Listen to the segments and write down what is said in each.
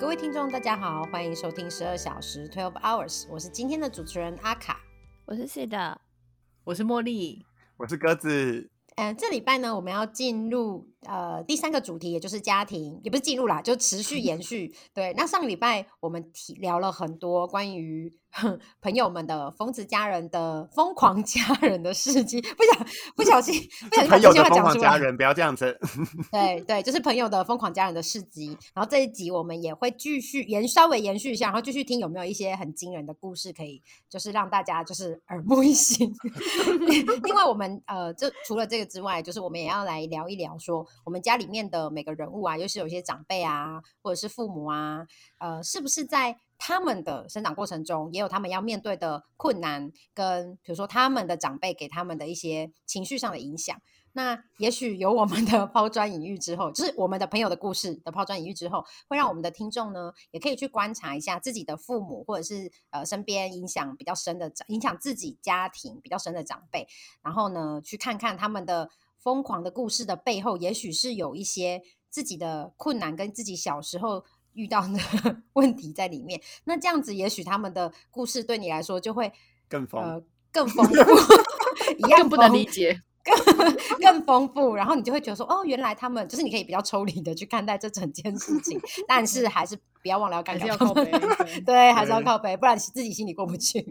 各位听众，大家好，欢迎收听十二小时 （Twelve Hours），我是今天的主持人阿卡。我是 C 的，我是茉莉，我是鸽子。嗯，这礼拜呢，我们要进入呃第三个主题，也就是家庭，也不是进入啦，就持续延续。对，那上个礼拜我们提聊了很多关于 朋友们的疯子家人的疯狂家人的事迹，不小不小心不小心把朋友的疯这句话讲出来。狂家人，不要这样子。对对，就是朋友的疯狂家人的事迹。然后这一集我们也会继续延稍微延续一下，然后继续听有没有一些很惊人的故事，可以就是让大家就是耳目一新。另外，我们呃，就除了这个之外，就是我们也要来聊一聊说，我们家里面的每个人物啊，尤其有一些长辈啊，或者是父母啊，呃，是不是在他们的生长过程中，也有他们要面对的困难，跟比如说他们的长辈给他们的一些情绪上的影响。那也许有我们的 抛砖引玉之后，就是我们的朋友的故事的抛砖引玉之后，会让我们的听众呢，也可以去观察一下自己的父母，或者是呃身边影响比较深的长，影响自己家庭比较深的长辈，然后呢，去看看他们的疯狂的故事的背后，也许是有一些自己的困难跟自己小时候遇到的 问题在里面。那这样子，也许他们的故事对你来说就会更丰，呃更丰富，一样不能理解。更更丰富，然后你就会觉得说，哦，原来他们就是你可以比较抽离的去看待这整件事情，但是还是不要忘了要干还是掉他们要靠背对 对，还是要对靠背，不然自己心里过不去，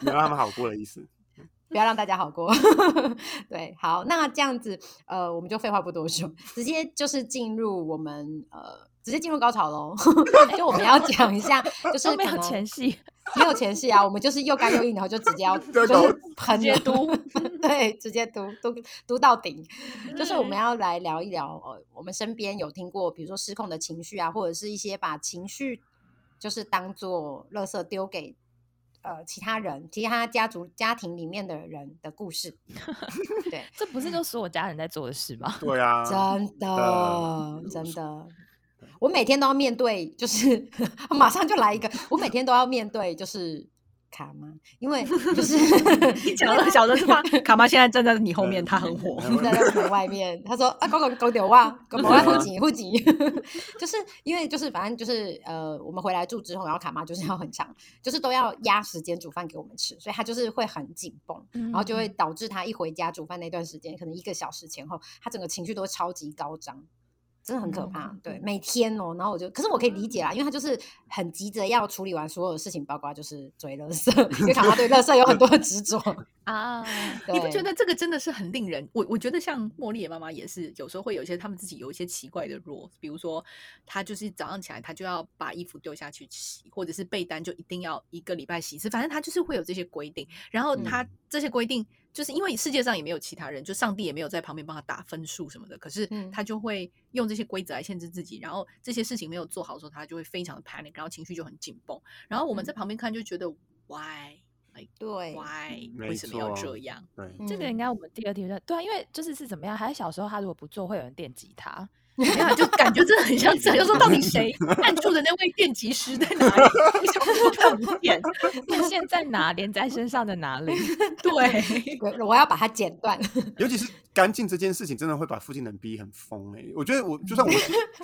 没有让他们好过的意思。不要让大家好过。对，好，那这样子，呃，我们就废话不多说，直接就是进入我们呃，直接进入高潮喽。就我们要讲一下，就是都没有前戏，没有前戏啊，我们就是又干又硬，然后就直接要 这个就是喷直接了读，对，直接读读读到顶。就是我们要来聊一聊，呃，我们身边有听过，比如说失控的情绪啊，或者是一些把情绪就是当做垃圾丢给呃其他人、其他家族家庭里面的人的故事。对，这不是就是我家人在做的事吗？对啊，真的，真的。我每天都要面对，就是 马上就来一个，我每天都要面对，就是卡妈，因为 就是你讲了小的是吧？卡妈现在站在你后面，她很火。站在那门外面，他说啊，公公公丢哇，公公不急不急，就是因为就是反正就是呃，我们回来住之后，然后卡妈就是要很长，就是都要压时间煮饭给我们吃，所以他就是会很紧绷，然后就会导致他一回家煮饭那段时间，可能一个小时前后，他整个情绪都会超级高涨。真的很可怕，对，每天哦，然后我就，可是我可以理解啦，因为他就是很急着要处理完所有的事情，包括就是追垃圾，因为卡妈对垃圾有很多的执着，啊，你不觉得这个真的是很令人？我我觉得像茉莉的妈妈也是，有时候会有一些他们自己有一些奇怪的 rules，比如说她就是早上起来，她就要把衣服丢下去洗，或者是被单就一定要一个礼拜洗一次，反正她就是会有这些规定。然后她这些规定，就是因为世界上也没有其他人，就上帝也没有在旁边帮他打分数什么的，可是他就会用这些规则来限制自己，然后这些事情没有做好的时候，他就会非常的 panic，然后情绪就很紧绷。然后我们在旁边看就觉得 why 对，why？为什么要错这样？对，嗯。这个应该我们第二题就对啊，因为就是是怎么样？还是小时候他如果不做，会有人电吉他，对啊，就感觉真的很像这样。就说到底谁 按住的那位电吉师在哪里？为什么都看不见？电线在哪？连在身上的哪里？对，我我要把它剪断。尤其是干净这件事情，真的会把附近人逼很疯哎。我觉得我就算我姐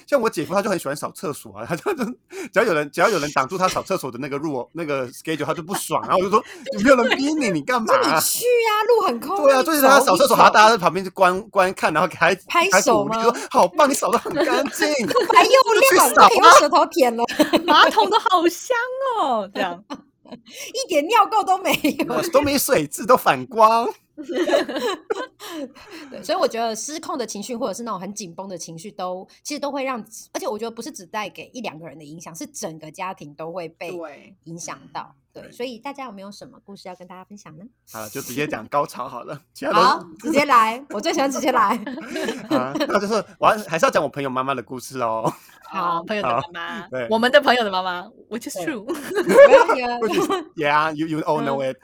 像我姐夫，他就很喜欢扫厕所啊，他就只要有人只要有人挡住他扫厕所的那个路那个 schedule，他就不爽，然后我就说没有人逼你，你干嘛你啊？去啊，路很空。对啊，你就是他扫厕所，还要大家在旁边就观观看，然后给他拍还鼓励手吗说好棒，你扫的很干净。还又亮，扫还用舌头舔了，马桶都好香哦，这样。一点尿垢都没有。都没水渍，都反光。对，所以我觉得失控的情绪或者是那种很紧绷的情绪都，其实都会让，而且我觉得不是只带给一两个人的影响，是整个家庭都会被影响到。对，所以大家有没有什么故事要跟大家分享呢？好了，就直接讲高潮好了，其他好，直接来，我最喜欢直接来。啊，那就是我还是要讲我朋友妈妈的故事哦。好朋友的妈妈对，我们的朋友的妈妈，which is true。yeah, you you all know it。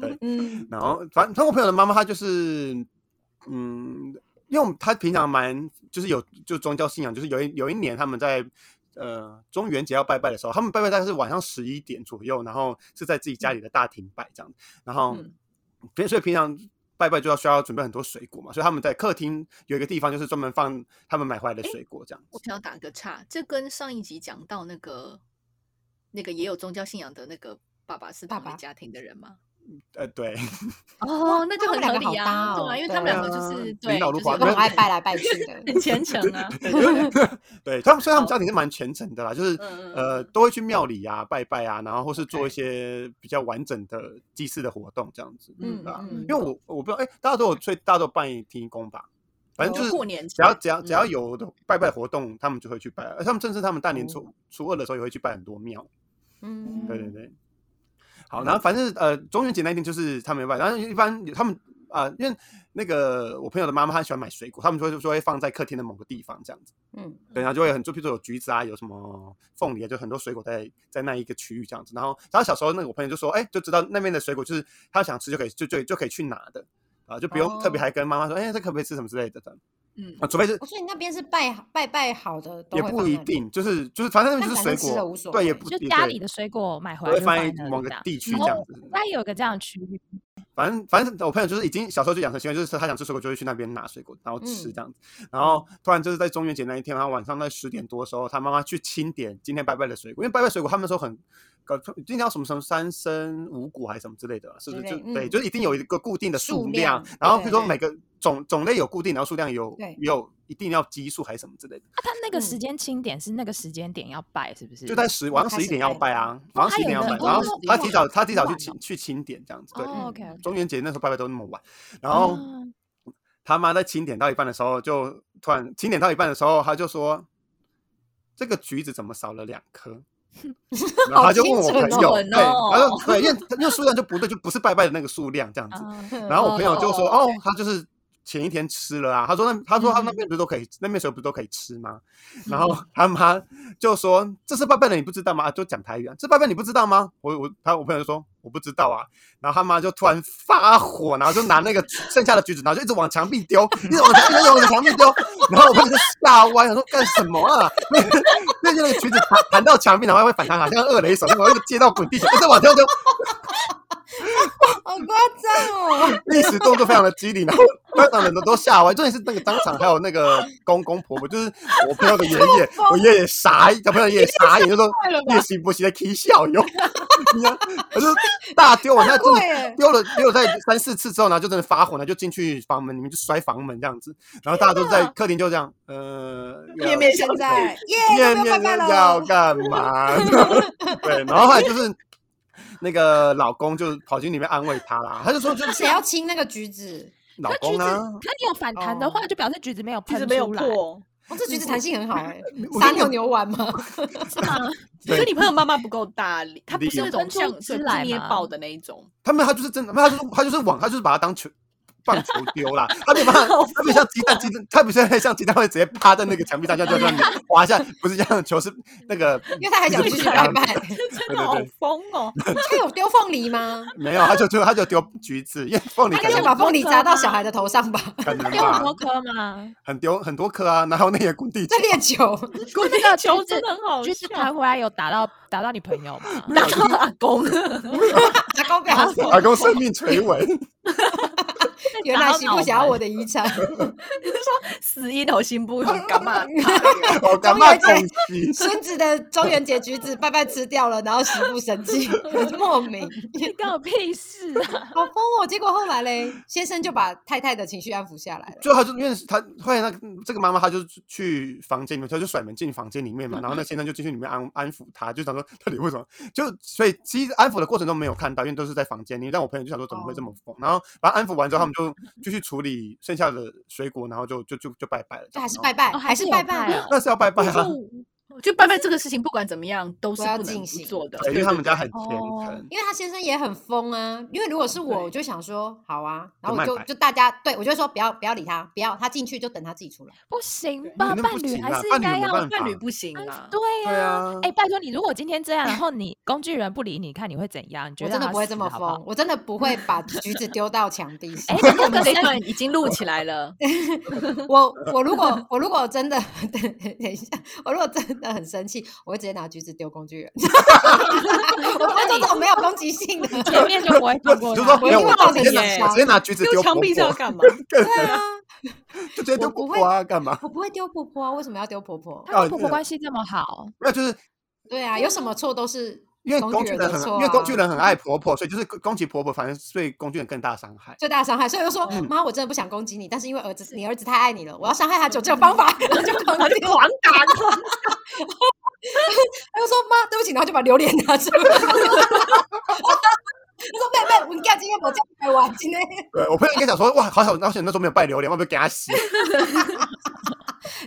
对，嗯然后反正我朋友的妈妈她就是，嗯，因为我们她平常蛮就是有就宗教信仰，就是有一有一年他们在呃中元节要拜拜的时候，他们拜拜大概是晚上十一点左右，然后是在自己家里的大厅拜这样，然后嗯平所以平常。拜拜拜就要需要准备很多水果嘛，所以他们在客厅有一个地方就是专门放他们买回来的水果这样子。我想要打个岔，这跟上一集讲到那个那个也有宗教信仰的那个爸爸是爸爸家庭的人吗？呃，对，哦，那就很合理啊，哦对啊，因为他们两个就是对就是领导如花都很爱拜来拜去的。很虔诚啊，对，他们，所以他们家庭是蛮虔诚的啦，就是呃都会去庙里啊拜拜啊，然后或是做一些比较完整的祭祀的活动这样子，嗯对吧？嗯因为我我不知道，哎，大家都有，所以大家都办天公吧，反正就是过年只要只要只要嗯。有的拜拜活动，他们就会去拜，而他们正是他们大年哦。初初二的时候也会去拜很多庙，嗯，对对对。好，然后反正呃，中元节那一天就是他们拜，然后一般他们啊、因为那个我朋友的妈妈她喜欢买水果，他们就会就会放在客厅的某个地方这样子，嗯，对，然后就会很就比如说有橘子啊，有什么凤梨啊，就很多水果在在那一个区域这样子。然后，然后小时候那个我朋友就说，哎，就知道那边的水果就是他想吃就可以就就就可以去拿的。啊，就不用特别哦。还跟妈妈说，哎，这可不可以吃什么之类的的嗯啊，除非是哦所以那边是拜拜拜好的，也。不一定，就是就是反正就是水果，对，也不就家里的水果买回来会放在在某个地区哦这样子。那有个这样的区域，反正反正我朋友就是已经小时候就养成习惯，就是他想吃水果就会去那边拿水果，然后吃嗯这样子。然后突然就是在中元节那一天，然后晚上在十点多的时候，他妈妈去清点今天拜拜的水果，因为拜拜水果他们说很。搞今天要什么什么三生五谷还是什么之类的，是不是？就对，嗯就是一定有一个固定的数数量量，然后比如说每个种种类有固定，然后数量有也有一定要基数还是什么之类的。啊，他那个嗯时间清点是那个时间点要拜，是不是？就在十晚上十一点要拜拜啊，晚上他十一点要拜，然后哦他提早他提早去清去清点这样子，对。中元节那时候拜拜都那么晚，然后哦他妈在清点到一半的时候，就突然清点到一半的时候，他就说：“这个橘子怎么少了两颗？” 然后他就问我朋友，对，他说对，因为因为数量就不对，就不是拜拜的那个数量这样子。啊然后我朋友就说：“哦哦，他就是前一天吃了啊。”他说：“那他说他那边不是都可以，那边水果不是都可以吃吗？”然后他妈就说：“这是拜拜的，你不知道吗？”啊，就讲台语啊，这拜拜你不知道吗？我我他我朋友就说：“我不知道啊。”然后他妈就突然发火，然后就拿那个剩下的橘子，然后就一直往墙壁丢，一直往墙壁丢，一直往墙壁丢。然后我朋友就吓歪，想说干什么啊？那那个那个橘子弹弹到墙壁，然后会反弹，好像二雷手然后，又接到滚地球，一直往丢丢。好夸张哦！历史动作非常的激烈，然后当场人都都吓歪。重点是那个当场还有那个公公婆婆，就是我朋友的爷爷，我爷爷傻，小朋友也傻眼，就说夜行不行在 K 笑哟，我就大丢，我那真的丢了丢了在三四次之后，然后就真的发火，然后就进去房门里面就摔房门这样子，然后大家都在客厅就这样，呃，面面相现在耶，面面要了。干嘛？对，然后后来就是那个老公就跑进里面安慰她啦，他就说就那谁要亲那个橘子？老可橘子，公啊，那你有反弹的话，哦。就表示橘子没有喷出来，破，哦，这橘子弹性很好哎，我觉得撒牛牛丸吗？是吗？对。所以你朋友妈妈不够大力，她不是那种像是捏爆的那一种，他们他就是真的，他就是他就是往他就是把它当球棒球丢啦，他没有办法，他没有像鸡蛋鸡蛋，他不是像鸡蛋会直接趴在那个墙壁上，这样这样滑下，不是这样的球是那个，因为他还想继续拜拜。对真的好疯哦！他有丢凤梨吗？没有，他就就他就丢橘子，因为凤梨他就把凤梨砸到小孩的头上吧，可能有很多，颗吗？很丢很多颗啊，然后那些滚地球在，练球。滚那个球子真的很好橘子笑弹回来有打到打到你朋友吗？打到阿公，阿公表示，阿公生命垂危，原来媳妇想要我的遗产。说 死一头心不干嘛？我干嘛恭喜？孙子的中元节橘子拜拜吃掉了，然后媳妇生气，莫名你关我屁事啊！好疯哦。结果后来嘞，先生就把太太的情绪安抚下来了。就他就因为他后来那个这个妈妈，她就去房间里面，她就甩门进房间里面嘛，然后那先生就进去里面安安抚她，就想说到底为什么？就所以其实安抚的过程中没有看到，因为都是在房间里。但我朋友就想说怎么会这么疯？然后把他安抚完之后，他们就继续处理剩下的水果，然后就就就就拜拜了。就还是拜拜，哦还是拜拜那是要拜拜啊，就拜拜这个事情，不管怎么样都是要不能不进行做的，因为他们家很虔。因为他先生也很疯啊。因为如果是我，我就想说好啊，然后我就就大家对我就说不要不要理他，不要他进去就等他自己出来。不行吧？伴侣还是应该要伴侣不行啊。对啊。哎，拜托你，如果今天这样，然后 你工具人不理你，看你会怎样？你觉得真的不会这么疯，我真的不会把橘子丢到墙壁上 哎。我们这一段已经录起来了，我我如果我如果真的等等一下，我如果真的很生气，我会直接拿橘子丢工具人。我不会做这种没有攻击性的，前面就不会通过就说没有，我直接拿直接拿橘子丢丢墙壁是要干嘛？对对啊，就直接丢我不会婆婆啊，干嘛？我不会丢婆婆啊，为什么要丢婆婆？她跟婆婆关系这么好，那，就是对啊，有什么错都是因为工具人很，因为工具人很爱婆婆，所以就是攻击婆婆，反而对工具人更大伤害。最大的伤害，所以我就说嗯妈，我真的不想攻击你，但是因为儿子，你儿子太爱你了，我要伤害他，就这种方法，然后就 狂他就丢。狂打，狂他就说妈，对不起，然后就把榴莲拿出来。他说妹妹，我家今天我这样台湾今天对我朋友应该想说，哇，好想，好想那时候没有拜榴莲，我不要给他洗。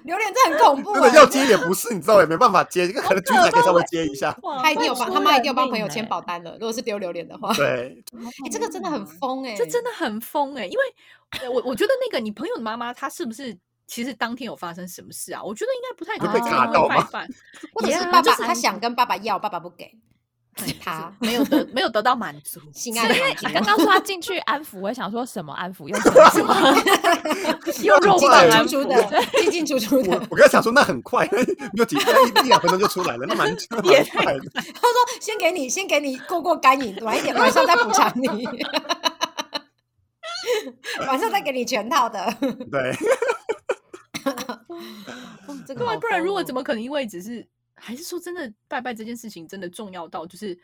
榴莲真的很恐怖、欸，真的要接也不是，你知道也没办法接，可能橘子可以稍微接一下。哇他一定有帮他妈一定有帮朋友签保单了。如果是丢榴莲的话，对，哎、这个真的很疯哎、这真的很疯哎、因为呃我我觉得那个你朋友的妈妈，她是不是其实当天有发生什么事啊？我觉得应该不太可会被能因为卡到吧或者是爸爸就是他想跟爸爸要，爸爸不给，他 没有得没有得到满足，性爱的满足刚刚说他进去安抚，我想说什么安抚？用什么？又肉进棒安进出出抚的，进进出出的。我我刚才想说那很快，没有几一一两分钟就出来了，那蛮快的。他说：“先给你，先给你过过干瘾，晚一点晚上再补偿你，晚上再给你全套的。对，哦”这个对不然如果怎么可能因为只是，还是说真的拜拜这件事情真的重要到就是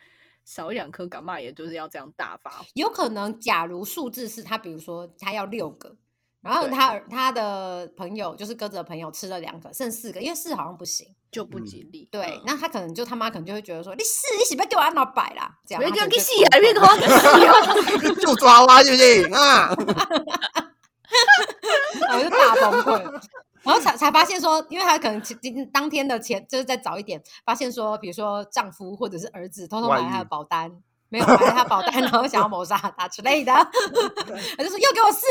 少一两颗感冒也就是要这样大发有可能？假如数字是他，比如说他要六个，然后他他的朋友就是鸽子的朋友吃了两个，剩四个，因为四好像不行。就不嗯吉利。对，嗯那他可能就他妈可能就会觉得说：“你四，你喜不给我按到摆啦？”这样就戏啊，别给我 就抓娃是不是啊？然后就大崩溃。然后才才发现说，因为他可能前今当天的前就是再早一点，发现说，比如说丈夫或者是儿子偷偷买了他的保单，没有买了他保单，然后想要谋杀他之类的 他就说又给我四，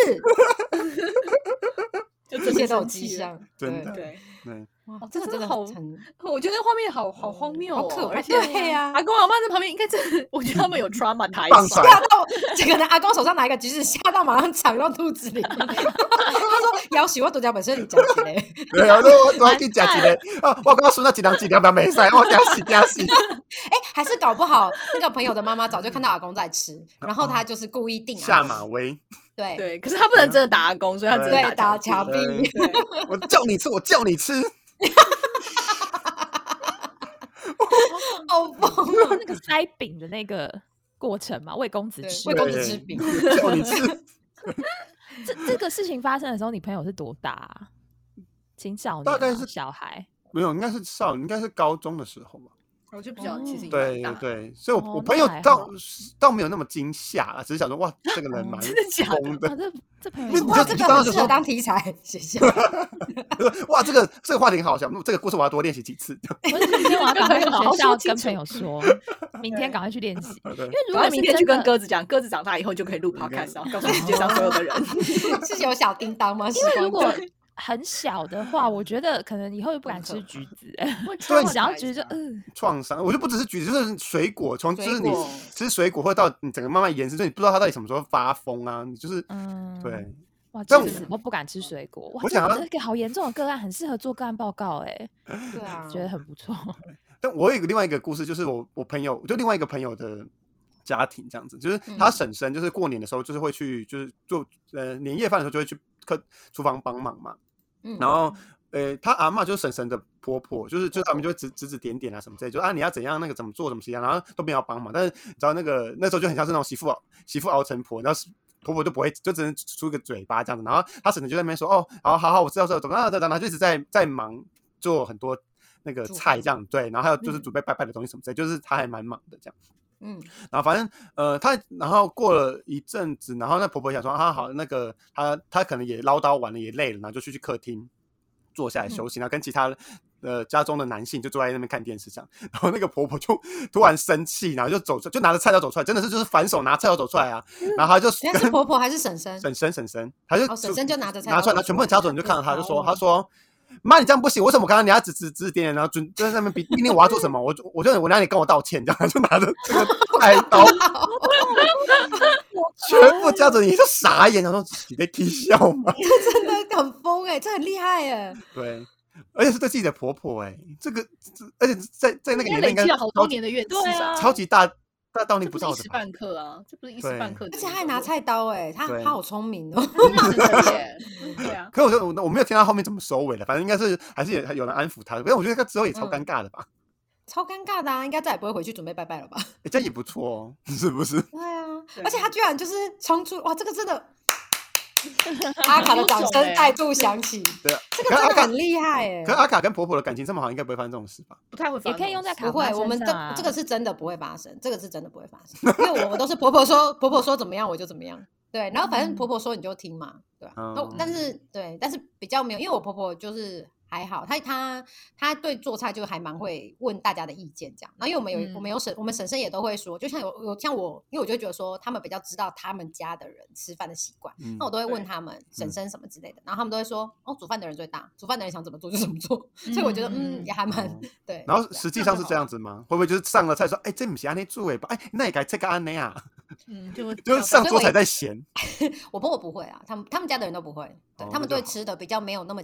就这真的些都有。迹象，真的对对，对，哇，哦这个真的真的好很 我觉得画面好好荒谬哦，对呀阿公阿妈在旁边应该真的，我觉得他们有 trauma 台吓到，这个人阿公手上拿一个橘子，吓到马上藏到肚子里。他说：“要许我独家本身你讲起来。”对啊，我我还给你讲一个啊，我刚刚说那几两几两不要没塞，我给他洗给他洗。哎，还是搞不好那个朋友的妈妈早就看到阿公在吃，然后他就是故意定阿下公马威，对对，可是他不能真的打工，所以他只能对打墙墙壁。我叫你吃，我叫你吃。好 疯哦！那个塞饼的那个过程嘛，喂公子吃对喂。公子吃饼，叫你吃。这这个事情发生的时候，你朋友是多大啊？青少年吗？大概是小孩。没有，应该是少，应该是高中的时候吧。我就比较其实对，对，所以我哦我朋友倒好倒没有那么惊吓啊，只是想说哇，这个人蛮真的假的。这这朋友哇，这个很适合当题材，谢谢。哇，这个这个话题很好笑，这个故事我要多练习几次。我是今天我要赶快去好好跟朋友说，明天赶快去练习。因为如果明天去跟鸽子讲，鸽子长大以后就可以录 podcast，然后告诉世界上所有的人。是有小叮当吗？因为如果很小的话，我觉得可能以后就不敢吃橘子。对想要橘子，嗯，创伤，我就不只是橘子，就是水果，从就是你吃水果会到你整个慢慢延伸，就你不知道它到底什么时候发疯啊，你就是嗯，对。哇，但我橘子都不敢吃水果，哇，我想要这这个好严重的个案，很适合做个案报告，哎，对啊，觉得很不错。但我有一个另外一个故事，就是我我朋友，就另外一个朋友的家庭这样子，就是他嗯婶婶，就是过年的时候，就是会去，就是做呃年夜饭的时候就会去客厨房帮忙嘛。嗯然后呃，他阿嬷就是婶婶的婆婆，就是就是他们就会指指指点点啊什么之类，就啊你要怎样那个怎么做怎么怎样，然后都没有帮忙。但是你知道那个那时候就很像是那种媳妇熬媳妇熬成婆，然后是婆婆就不会，就只能出一个嘴巴这样子。然后他婶婶就在那边说哦，好好好，我知道知道，懂啊，然后就一直在在忙做很多那个煮菜饭这样对，然后还有就是嗯准备拜拜的东西什么之类，就是他还蛮忙的这样。嗯然后反正呃，她然后过了一阵子，然后那婆婆想说啊好，那个她她可能也唠叨完了，也累了，然后就去去客厅坐下来休息，然后跟其他呃家中的男性就坐在那边看电视这样。然后那个婆婆就突然生气，然后就走出，就拿着菜刀走出来，真的是就是反手拿菜刀走出来啊。然后她就那是婆婆还是婶婶？婶婶婶婶，她就哦婶婶就拿着菜拿出来，全部的家族人就看到她，就说哦她说。妈，你这样不行！为什么刚刚你要指指指指点点，然后准就在那边比今天我要做什么？我就我就我让你跟我道歉，这样就拿着这个菜刀，全部家族人也就傻眼，然后说你在踢笑吗？真的很疯哎，这很厉害哎。对，而且是对自己的婆婆哎、这个这而且在在那个年代应该好多年的怨气啊？超级大大道理这不是一时？半刻啊，这不是一时半刻而。且他还拿菜刀哎、他他好聪明哦。对啊，可我觉得我我没有听到后面怎么收尾了，反正应该是还是有有人安抚他的。可是我觉得他之后也超嗯尴尬的吧？超尴尬的啊，应该再也不会回去准备拜拜了吧？哎，这样也不错哦，是不是？对啊，而且他居然就是冲出，哇，这个真的，阿卡的掌声再度响起，对啊。这个真的很厉害哎可。是阿卡跟婆婆的感情这么好，应该不会发生这种事吧？不太会发也可以用在卡巴不会，我们这这个是真的不会发生，这个是真的不会发生，因为我们都是婆婆说婆婆说怎么样我就怎么样，对，然后反正婆婆说你就听嘛，对吧、那我但嗯是对，但是比较没有，因为我婆婆就是还好，他他他对做菜就还蛮会问大家的意见这样，然后因为我们有、我嗯们有婶我们婶婶也都会说，就像有有像我，因为我就觉得说他们比较知道他们家的人吃饭的习惯，嗯那我都会问他们婶婶什么之类的，然后他们都会说哦，煮饭的人最大，煮饭的人想怎么做就怎么做，所以我觉得嗯嗯也还蛮哦对，然后实际上是这样子吗？会不会就是上了菜说，哎，这不是安内做诶吧？哎，那也该这个安内啊，嗯，就会就是上桌才在嫌。我婆婆不会啊，他们他们家的人都不会，对、他们对吃的比较没有那么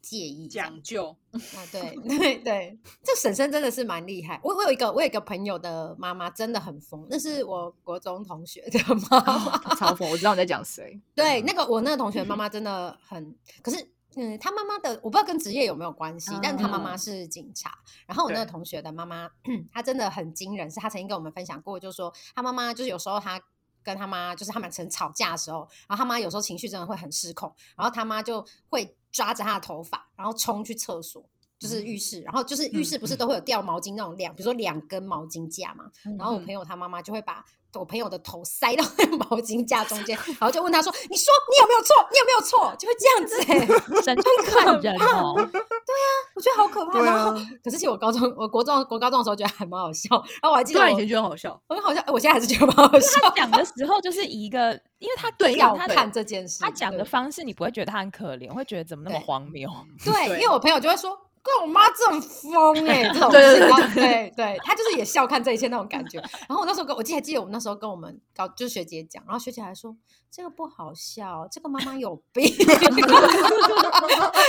介意。讲究，啊，对 对对，这婶婶真的是蛮厉害。我我有一个我有一个朋友的妈妈真的很疯，那是我国中同学的妈妈。超疯，我知道你在讲谁。对，那个我那个同学妈妈真的很，可是嗯，他妈妈的我不知道跟职业有没有关系，但是他妈妈嗯是警察。然后我那个同学的妈妈，她真的很惊人，是她曾经跟我们分享过，就是说她妈妈就是有时候她。跟他妈就是他们曾吵架的时候，然后他妈有时候情绪真的会很失控，然后他妈就会抓着他的头发，然后冲去厕所，就是浴室，然后就是浴室不是都会有掉毛巾那种两，比如说两根毛巾架嘛，然后我朋友他妈妈就会把我朋友的头塞到那个毛巾架中间，然后就问他说：“你说你有没有错？你有没有错？”就会这样子哎、神经看人哦，我觉得好可 怕。然后啊，可是其实我高中、我国中、国高中的时候觉得还蛮好笑，然后我还记得以前觉得很好笑。我很好笑，我现在还是觉得蛮好笑他。讲的时候就是以一个，因为他对要看这件事，他讲的方式，你不会觉得他很可怜，会觉得怎么那么荒谬？对 因为我朋友就会说。跟我妈这种疯哎、这种对对对事对对，他就是也笑看这一切那种感觉。然后我那时候跟我记还记得我们那时候跟我们高就是学姐讲，然后学姐还说这个不好笑，这个妈妈有病。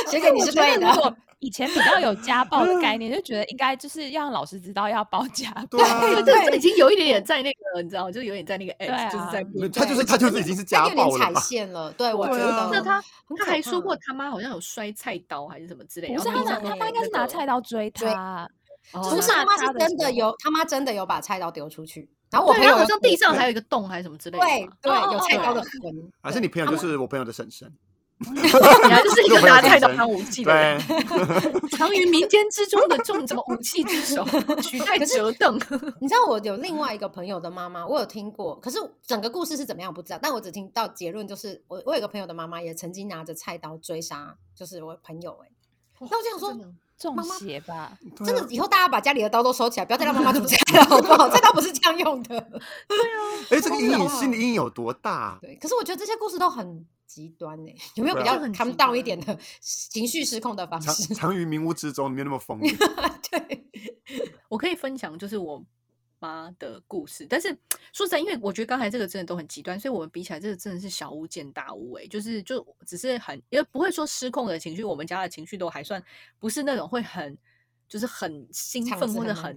写给你是对的，得如果以前比较有家暴的概 念，就觉得应该就是要让老师知道要报家 暴。对啊，对对，这已经有一点点在那个，你知道，就有点在那个 edge，、啊就是在他就是他就是已经是他家有点踩暴了吧？线了。对，我觉得那他他还说怕过他妈好像有摔菜刀还是什么之类的，不是他拿他妈应该是拿菜刀追追他，哦不是他妈是真的有，他妈真的有把菜刀丢出去。然后我，朋友好像地上对还有一个洞还是什么之类的嘛，对对有菜刀的哦痕，还是你朋友就是我朋友的婶婶？你还就是一个拿菜刀当武器的人，对，藏于民间之中的重种什么武器之首，取代折凳。你知道我有另外一个朋友的妈妈，我有听过，可是整个故事是怎么样不知道，但我只听到结论，就是我我有一个朋友的妈妈也曾经拿着菜刀追杀，就是我朋友哎、那我就想说，中邪吧？真的以后大家把家里的刀都收起来，不要再让妈妈煮菜 了，好不好？这刀不是这样用的。对啊 哎，这个阴影好心理阴影有多大啊？对，可是我觉得这些故事都很极端呢、有没有比较很极 calm down 一点的情绪失控的方式？藏于冥屋之中，没有那么疯狂。对，我可以分享就是我妈的故事，但是说实在，因为我觉得刚才这个真的都很极端，所以我们比起来，这个真的是小巫见大巫诶、就是就只是很，因为不会说失控的情绪，我们家的情绪都还算不是那种会很就是很兴奋或者很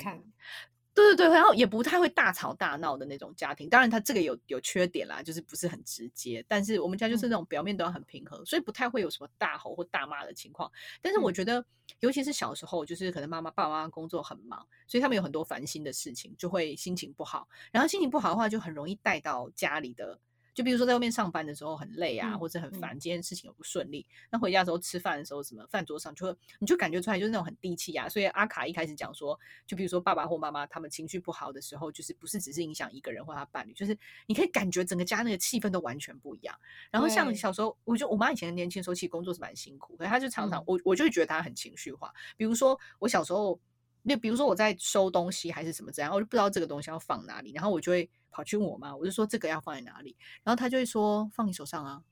对对对，然后也不太会大吵大闹的那种家庭。当然，他这个有有缺点啦，就是不是很直接。但是我们家就是那种表面都要很平和，所以不太会有什么大吼或大骂的情况。但是我觉得，尤其是小时候，就是可能妈妈爸爸妈妈工作很忙，所以他们有很多烦心的事情，就会心情不好。然后心情不好的话，就很容易带到家里的。就比如说在外面上班的时候很累啊，嗯或者很嗯烦，今天事情有不顺利，那回家的时候吃饭的时候，什么饭桌上就会你就感觉出来就是那种很低气压。所以阿卡一开始讲说，就比如说爸爸或妈妈他们情绪不好的时候，就是不是只是影响一个人或他伴侣，就是你可以感觉整个家那个气氛都完全不一样。然后像小时候，我觉得我妈以前年轻的时候其实工作是蛮辛苦，可是她就常常、嗯我我就会觉得她很情绪化。比如说我小时候。那比如说我在收东西还是什么这样，我就不知道这个东西要放哪里，然后我就会跑去问我妈，我就说这个要放在哪里，然后她就会说放你手上啊，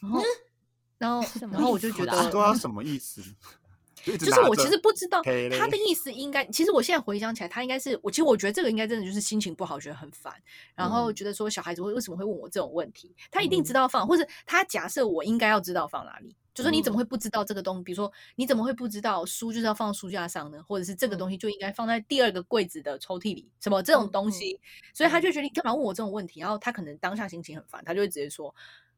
然后然后然后我就觉得对啊，什么意思？就就是我其实不知道他的意思，应该其实我现在回想起来，他应该是我其实我觉得这个应该真的就是心情不好，觉得很烦，然后嗯觉得说小孩子会为什么会问我这种问题，他一定知嗯道放，或者他假设我应该要知道放哪里。就是你怎么嗯会不知道这个东西？比如说你怎么会不知道书就是要放书架上呢？或者是这个东嗯西就应该放在第二个柜子的抽屉里？什么这种嗯嗯东西？所以他嗯就觉得你干嘛问我这种问题？然后他可能当下心情很烦，他就会直接说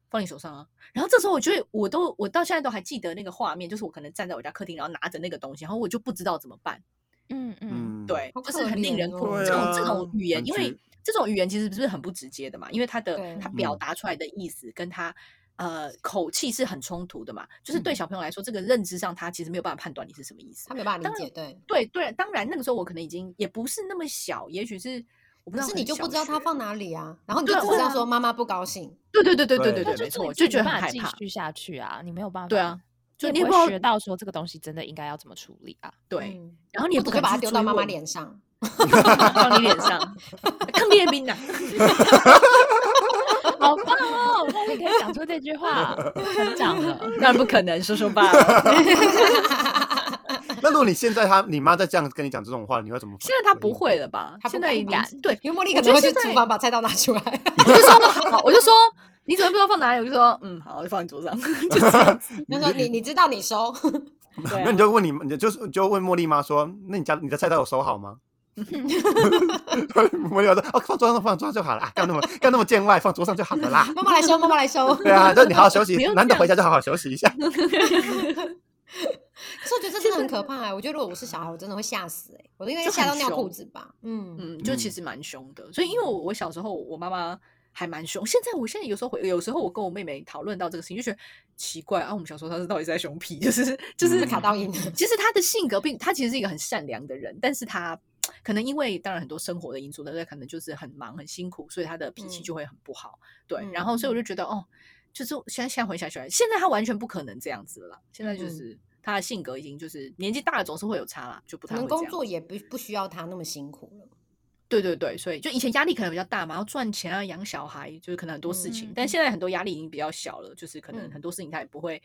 放你手上啊。然后这时候我觉得我都我到现在都还记得那个画面，就是我可能站在我家客厅，然后拿着那个东西，然后我就不知道怎么办。嗯嗯，嗯，对好，就是很令人怜困惑。哦这种这种语言，因为这种语言其实不是很不直接的嘛，因为他的对他表嗯达出来的意思跟他。呃，口气是很冲突的嘛，就是对小朋友来说，这个认知上他其实没有办法判断你是什么意思，他没有办法理解。对对对，当然那个时候我可能已经也不是那么小，也许是我不知道，是你就不知道他放哪里啊，然后你就只知道说妈妈不高兴。对对对对对对，没错，就觉得害怕继续下去啊，你没有办法对啊，就你会学到说这个东西真的应该要怎么处理啊。对，然后你也不会把它丢到妈妈脸上，丢到你脸上，坑爹兵啊。好棒哦！那你可以讲出这句话，成长了。那不可能，叔叔爸。那如果你现在他你妈再这样跟你讲这种话，你会怎么？现在他不，会了吧？他现在已经敢对，因为茉莉可能会去厨房把菜刀拿出来。我就说好，我就说你怎么不知道放哪里？我就说嗯，好，我就放你桌上，就说你你知道你收，那你就问你，你就就问茉莉妈说，那你家你的菜刀有收好吗？茉莉妈说哦，放桌上放桌上就好了，啊，干那么干那么见外，放桌上就好了啦。妈妈来收，妈妈来收。对啊，就你好好休息 难得回家就好好休息一下。可是我觉得这真的很可怕哎、我觉得如果我是小孩，我真的会吓死哎、我都应该就吓到尿裤子吧。嗯嗯，就其嗯实蛮凶的。所以因为我我小时候我妈妈还蛮凶，现在我现在有时候回有时候我跟我妹妹讨论到这个事情，就觉得奇怪啊，我们小时候她是到底是在凶屁，就是就是嗯卡到音。其 实她的性格并她其实是一个很善良的人，但是她可能因为当然很多生活的因素，但是可能就是很忙很辛苦，所以他的脾气嗯就会很不好。对，嗯然后所以我就觉得哦，就是现在现在回想起来，现在他完全不可能这样子了。现在就嗯是他的性格已经就是年纪大了总是会有差啦，就不太可能工作也不不需要他那么辛苦了。对对对，所以就以前压力可能比较大嘛，要赚钱啊，养小孩，就是可能很多事情。但嗯现在很多压力已经比较小了，就是可能嗯很多事情他也不会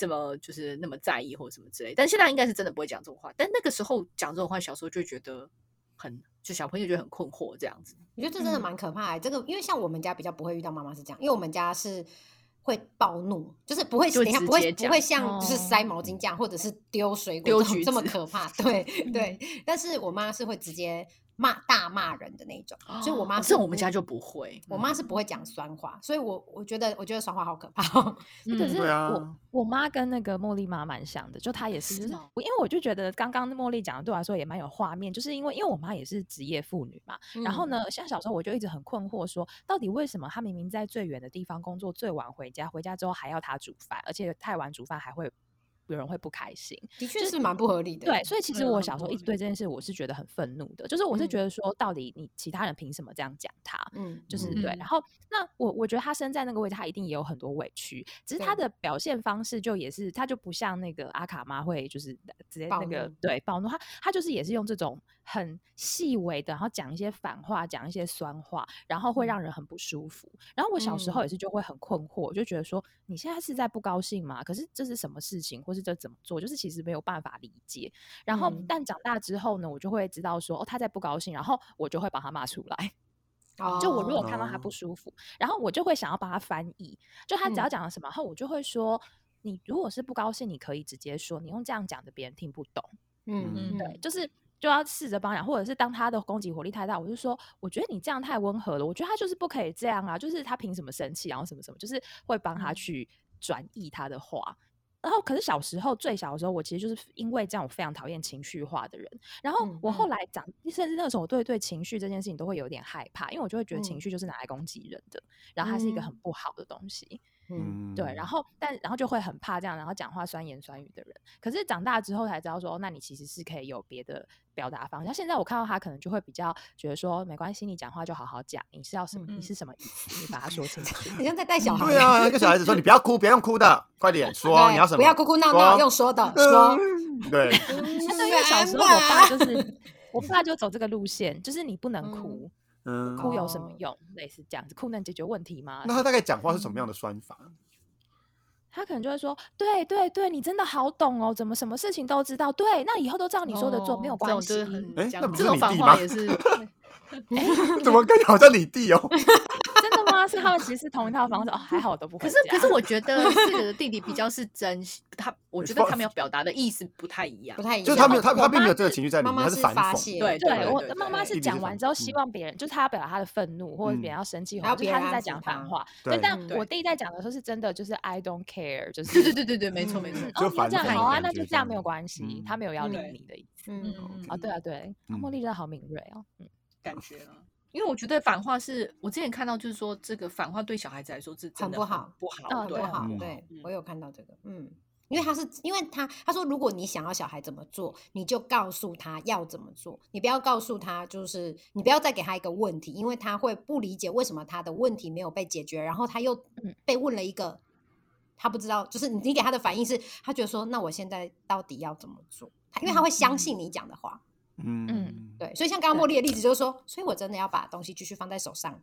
这么就是那么在意或者什么之类。但现在应该是真的不会讲这种话。但那个时候讲这种话，小时候就会觉得很，就小朋友就很困惑这样子。我觉得这真的嗯蛮可怕的、这个因为像我们家比较不会遇到妈妈是这样，因为我们家是会暴怒，就是不会就等一下不会不会像就是哦塞毛巾这样，或者是丢水果这么可怕。对 对，但是我妈是会直接骂大骂人的那种，所以我妈这我们家就不会，我妈嗯。是不会讲酸话，所以我我觉得我觉得酸话好可怕、哦。可是嗯对啊我我妈跟那个茉莉妈蛮像的，就她也是，就是是哦我因为我就觉得刚刚茉莉讲的对我来说也蛮有画面，就是因为因为我妈也是职业妇女嘛，然后嗯。呢，像小时候我就一直很困惑说，到底为什么她明明在最远的地方工作，最晚回家，回家之后还要她煮饭，而且太晚煮饭还会有人会不开心。的确是蛮不合理的。对，所以其实我小时候一直对这件事我是觉得很愤怒的，就是我是嗯觉得说，到底你其他人凭什么这样讲他？嗯，就是嗯对，然后那我我觉得他身在那个位置，他一定也有很多委屈，只是他的表现方式就也是，他就不像那个阿卡妈会就是直接暴那个对暴怒，他他就是也是用这种很细微的，然后讲一些反话，讲一些酸话，然后会嗯让人很不舒服。然后我小时候嗯也是就会很困惑，我就觉得说你现在是在不高兴吗？可是这是什么事情，或是这怎么做，就是其实没有办法理解。然后嗯但长大之后呢，我就会知道说哦他在不高兴，然后我就会把他骂出来。就我如果看到他不哦舒服，然后我就会想要帮他翻译，就他只要嗯讲了什么，然后我就会说，你如果是不高兴，你可以直接说，你用这样讲的别人听不懂，嗯嗯对，就是就要试着帮他讲，或者是当他的攻击火力太大，我就说，我觉得你这样太温和了，我觉得他就是不可以这样啊，就是他凭什么生气，然后什么什么，就是会帮他嗯去转译他的话。然后，可是小时候最小的时候，我其实就是因为这样，我非常讨厌情绪化的人。然后嗯我后嗯来长，甚至那个时候，我对对情绪这件事情都会有点害怕，因为我就会觉得情嗯绪就是拿来攻击人的，然后它是一个很嗯不好的东西。嗯对，然后但然后就会很怕这样，然后讲话酸言酸语的人。可是长大之后才知道说，哦，那你其实是可以有别的表达方式。像现在我看到他，可能就会比较觉得说，没关系，你讲话就好好讲，你是要什么，你嗯是什么意思，你把它说清楚。你像在带小孩。对啊，跟小孩子说你不要哭，不要用哭的，快点说你要什么，不要哭哭闹闹，用说的 说。嗯对，那对，因为 小时候我爸就是我爸就走这个路线，就是你不能哭，嗯，哭有什么哦用？类似这样子，哭能解决问题吗？那他大概讲话是什么样的酸法？他可能就会说：“对对对，你真的好懂哦，怎么什么事情都知道？对，那以后都照你说的做，没有关系。就是很哎讲那不是你这种反弟吗话也是 怎么感觉好像你弟哦？真的吗？是他们其实是同一套房子哦，还好我都不会可是，可是我觉得四个的弟弟比较是真心，他 我觉得他们要表达的意思不太一样不。太一样。就是他没有他他并没有这个情绪在里面，妈妈是他反讽。发泄，对对我妈妈是讲完之后，嗯希望别人就是他要表达他的愤怒，或者别人要生气，还要或者就是别人安抚他是在讲反话。对但嗯我弟在讲的时候是真的，就是 I don't care，就是对对对对对，没错没错哦，你这样好啊，那就这样没有关系嗯，他没有要理你的意思。嗯，嗯哦，对啊，对，啊茉嗯莉真的好敏锐哦。嗯，感觉啊。因为我觉得反话是我之前看到，就是说这个反话对小孩子来说是真的很不好不好，嗯对不好，嗯。对嗯。我有看到这个，嗯，因为他是因为他他说，如果你想要小孩怎么做，你就告诉他要怎么做，你不要告诉他就是你不要再给他一个问题，因为他会不理解为什么他的问题没有被解决，然后他又嗯。被问了一个他不知道，就是你你给他的反应是，他觉得说，那我现在到底要怎么做？他因为他会相信你讲的话，嗯，对，所以像刚刚茉莉的例子就是说，所以我真的要把东西继续放在手上，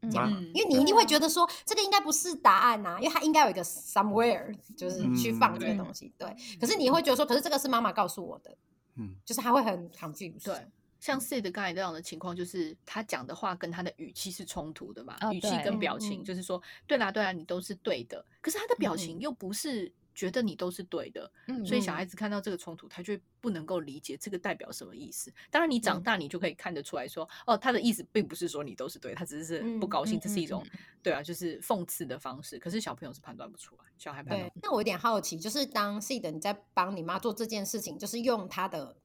嗯。啊嗯。因为你一定会觉得说，这个应该不是答案呐、因为它应该有一个 somewhere，就是去放这个嗯东西。对，可是你会觉得说，可是这个是妈妈告诉我的，嗯。就是他会很 confused。对，像 Sid 刚才这样的情况，就是他讲的话跟他的语气是冲突的嘛，哦语气跟表情，嗯就是说，对啦对啦，你都是对的，可是他的表嗯。情又不是觉得你都是对的，嗯所以小嗯孩子看到这个冲突，他就不能够理解这个代表什么意思。当然，你长嗯大你就可以看得出来说，哦，他的意思并不是说你都是对，他只是嗯不高兴，嗯这是一种嗯对啊，就是讽刺的方式。可是小朋友是判断不出来，小孩判断对，那我有点好奇，就是当 seed 你在帮你妈做这件事情，就是用他的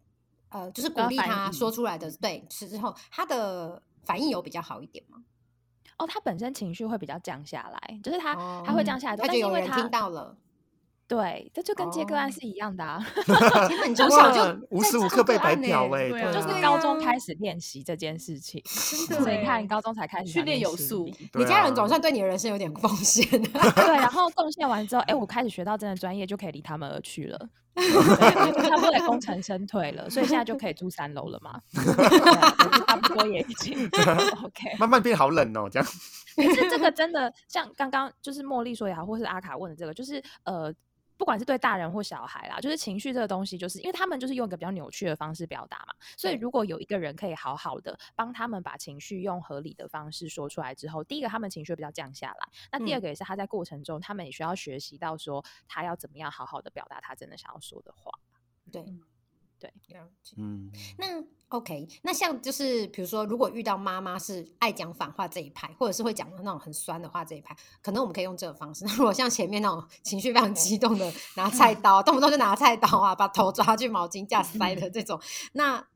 呃，就是鼓励他说出来的，对，之后他的反应有比较好一点吗？哦，他本身情绪会比较降下来，就是他哦他会降下来之后，她就因为他听到了，对，这就跟接个案哦是一样的啊，天哪，你从小就哇无时无刻被白嫖欸哎，对啊就是高中啊开始练习这件事情，真的所以你看欸高中才开始训练有素你家人总算对你的人生有点贡献。对，然 后贡献完之后，哎，我开始学到真的专业，就可以离他们而去了。对差不多也功成身退了，所以现在就可以住三楼了嘛。差不多也已经 OK。慢慢变好冷哦，这样。可是这个真的像刚刚就是茉莉说也好，或是阿卡问的这个，就是呃。不管是对大人或小孩啦，就是情绪这个东西，就是因为他们就是用一个比较扭曲的方式表达嘛，所以如果有一个人可以好好的帮他们把情绪用合理的方式说出来之后，第一个他们情绪比较降下来，那第二嗯。个也是他在过程中他们也需要学习到说他要怎么样好好的表达他真的想要说的话。对对，了解。嗯，那 OK，那像就是比如说，如果遇到妈妈是爱讲反话这一派，或者是会讲那种很酸的话这一派，可能我们可以用这个方式。那如果像前面那种情绪非常激动的拿菜刀，动不动就拿菜刀啊，把头抓去毛巾架塞的这种，那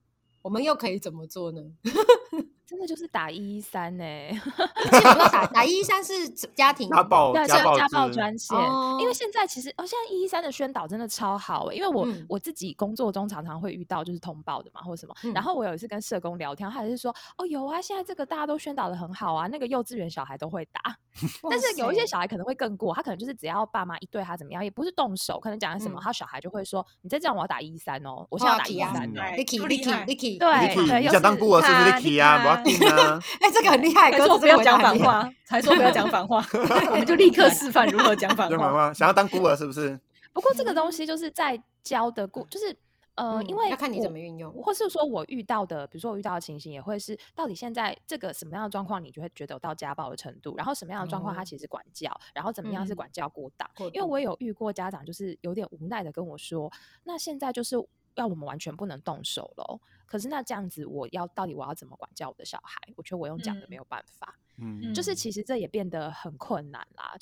我们又可以怎么做呢？真的就是打一一三呢，基本上打打一一三是家庭家暴对，家暴家暴专线。哦因为现在其实哦，现在一一三的宣导真的超好欸，因为我、嗯。我自己工作中常常会遇到就是通报的嘛，或者什么。嗯。然后我有一次跟社工聊天，他也是说哦有啊，现在这个大家都宣导的很好啊，那个幼稚园小孩都会打，但是有一些小孩可能会更过，他可能就是只要爸妈一对他怎么样，也不是动手，可能讲什么，嗯。他小孩就会说你再这样我要打一一三哦，我现在要打一一三 Licky Licky 害 Licky，对你想当是孤儿是不是他 Licky 啊？定啊！哎，这个很厉害，说不要讲反话，才说不要讲反话，我们就立刻示范如何讲反话。想要当孤儿是不是？不过这个东西就是在教的过，就是呃，因为嗯要看你怎么运用或是说我遇到的，比如说我遇到的情形，也会是到底现在这个什么样的状况，你就会觉得有到家暴的程度，然后什么样的状况它哦其实管教，然后怎么样是嗯管教过当。过因为我也有遇过家长，就是有点无奈的跟我说，那现在就是要我们完全不能动手了哦，可是那这样子，我要到底我要怎么管教我的小孩？我觉得我用讲的嗯没有办法，嗯，就是嗯其实这也变得很困难啦。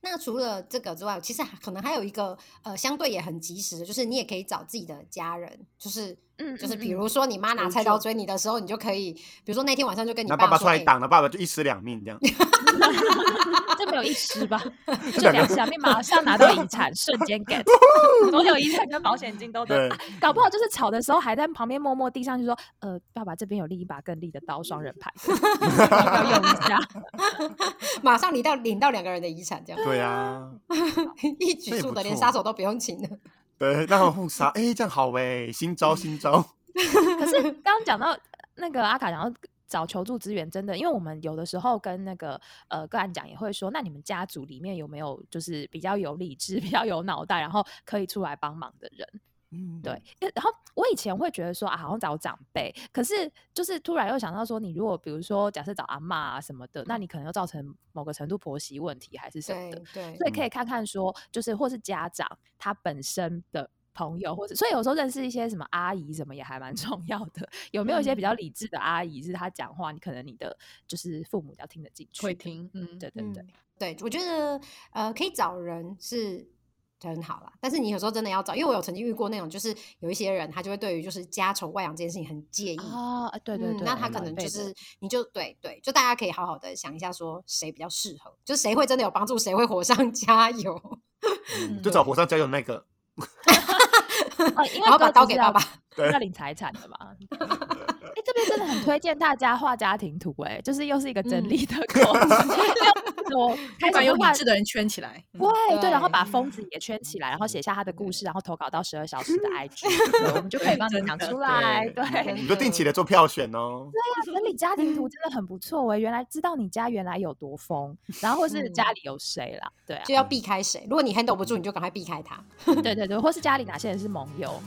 那除了这个之外，其实可能还有一个呃，相对也很及时的，就是你也可以找自己的家人，就是嗯，就是比如说你妈拿菜刀追你的时候，你就可以，比如说那天晚上就跟你爸爸出来挡了，爸爸就一尸两命这样。这没有一失吧？就两个两下面马上拿到遗产，瞬间 get，所有遗产跟保险金都得、啊搞不好就是吵的时候还在旁边默默递上去说：“呃，爸爸这边有另一把更利的刀，双人牌，要不要用一下马上领到领到两个人的遗产，这样对啊，一举数得，连杀手都不用请了。对，让他们互杀，哎，这样好哎，新招新招。？”可是刚刚讲到那个阿卡讲到找求助资源，真的，因为我们有的时候跟那个呃个案讲，也会说，那你们家族里面有没有就是比较有理智、比较有脑袋，然后可以出来帮忙的人？嗯，对，然后我以前会觉得说啊，好像找长辈，可是就是突然又想到说，你如果比如说假设找阿嬷啊什么的，那你可能又造成某个程度婆媳问题还是什么对的，对所以可以看看说，就是或是家长他本身的朋友，或者所以有时候认识一些什么阿姨什么也还蛮 重要的。有没有一些比较理智的阿姨，是她讲话，你可能你的就是父母要听得进去，会。听，嗯，对对对，嗯对，我觉得呃，可以找人是很好啦，但是你有时候真的要找，因为我有曾经遇过那种，就是有一些人他就会对于就是家丑外扬这件事情很介意。哦，哎对对对，嗯那他可能就是，你就对对，就大家可以好好的想一下，说谁比较适合，就谁会真的有帮助，谁会火上 加油，嗯就找火上加油那个。哦，因为然后把刀给爸爸。对要领财产的嘛。哎、这边真的很推荐大家画家庭图、哎，就是又是一个整嗯理的过程。我开把有始会画理智的人圈起来，嗯对对，然后把疯子也圈起来，然后写下他的故事，然后投稿到十二小时的 IG，我们就可以帮你讲出来。对你就定期的做票选哦。整理家庭图真的很不错哎、原来知道你家原来有多疯，然后或是家里有谁啦，对啊，就要避开谁。如果你 handle 不住，你就赶快避开他。对对对，或是家里哪些人是盟友，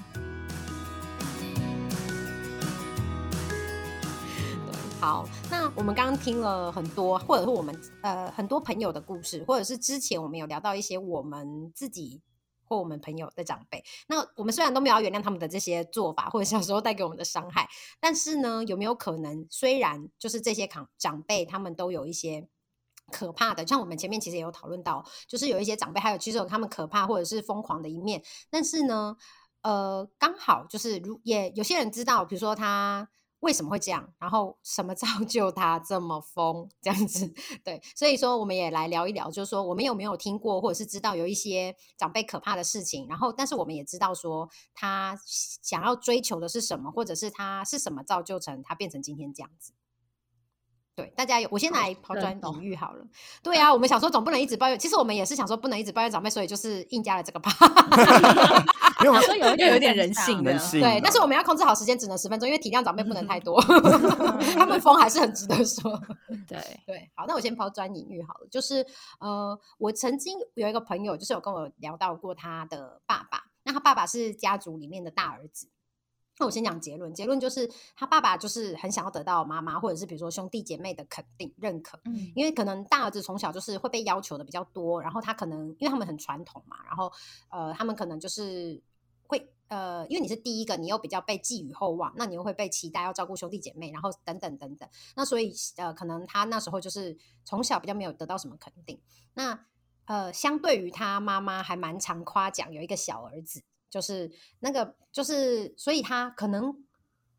好，那我们刚刚听了很多，或者是我们呃很多朋友的故事，或者是之前我们有聊到一些我们自己或我们朋友的长辈。那我们虽然都没有原谅他们的这些做法，或者小时候带给我们的伤害，但是呢，有没有可能，虽然就是这些长长辈他们都有一些。可怕的，像我们前面其实也有讨论到，就是有一些长辈，还有其实有他们可怕或者是疯狂的一面，但是呢，呃，刚好就是如也有些人知道，比如说他为什么会这样，然后什么造就他这么疯这样子，对，所以说我们也来聊一聊，就是说我们有没有听过或者是知道有一些长辈可怕的事情，然后但是我们也知道说他想要追求的是什么，或者是他是什么造就成他变成今天这样子。对，大家有，我先来抛砖引玉好了。对啊，我们想说总不能一直抱怨，其实我们也是想说不能一直抱怨长辈，所以就是硬加了这个 吧。没有啊，所以有一要点有点人性的人性对，啊。但是我们要控制好时间，只能十分钟，因为体谅长辈不能太多，他们疯还是很值得说。对，对，好，那我先抛砖引玉好了，就是呃，我曾经有一个朋友，就是有跟我聊到过他的爸爸，那他爸爸是家族里面的大儿子。那我先讲结论，结论就是他爸爸就是很想要得到妈妈或者是比如说兄弟姐妹的肯定认可，嗯。因为可能大儿子从小就是会被要求的比较多，然后他可能因为他们很传统嘛，然后呃，他们可能就是会呃，因为你是第一个，你又比较被寄予厚望，那你又会被期待要照顾兄弟姐妹，然后等等等等，那所以呃，可能他那时候就是从小比较没有得到什么肯定，那呃，相对于他妈妈还蛮常夸奖有一个小儿子，就是那个就是，所以他可能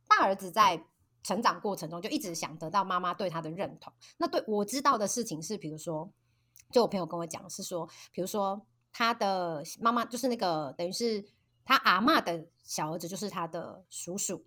大儿子在成长过程中就一直想得到妈妈对他的认同。那对我知道的事情是，比如说，就我朋友跟我讲是说，比如说他的妈妈就是那个等于是他阿嬷的小儿子，就是他的叔叔。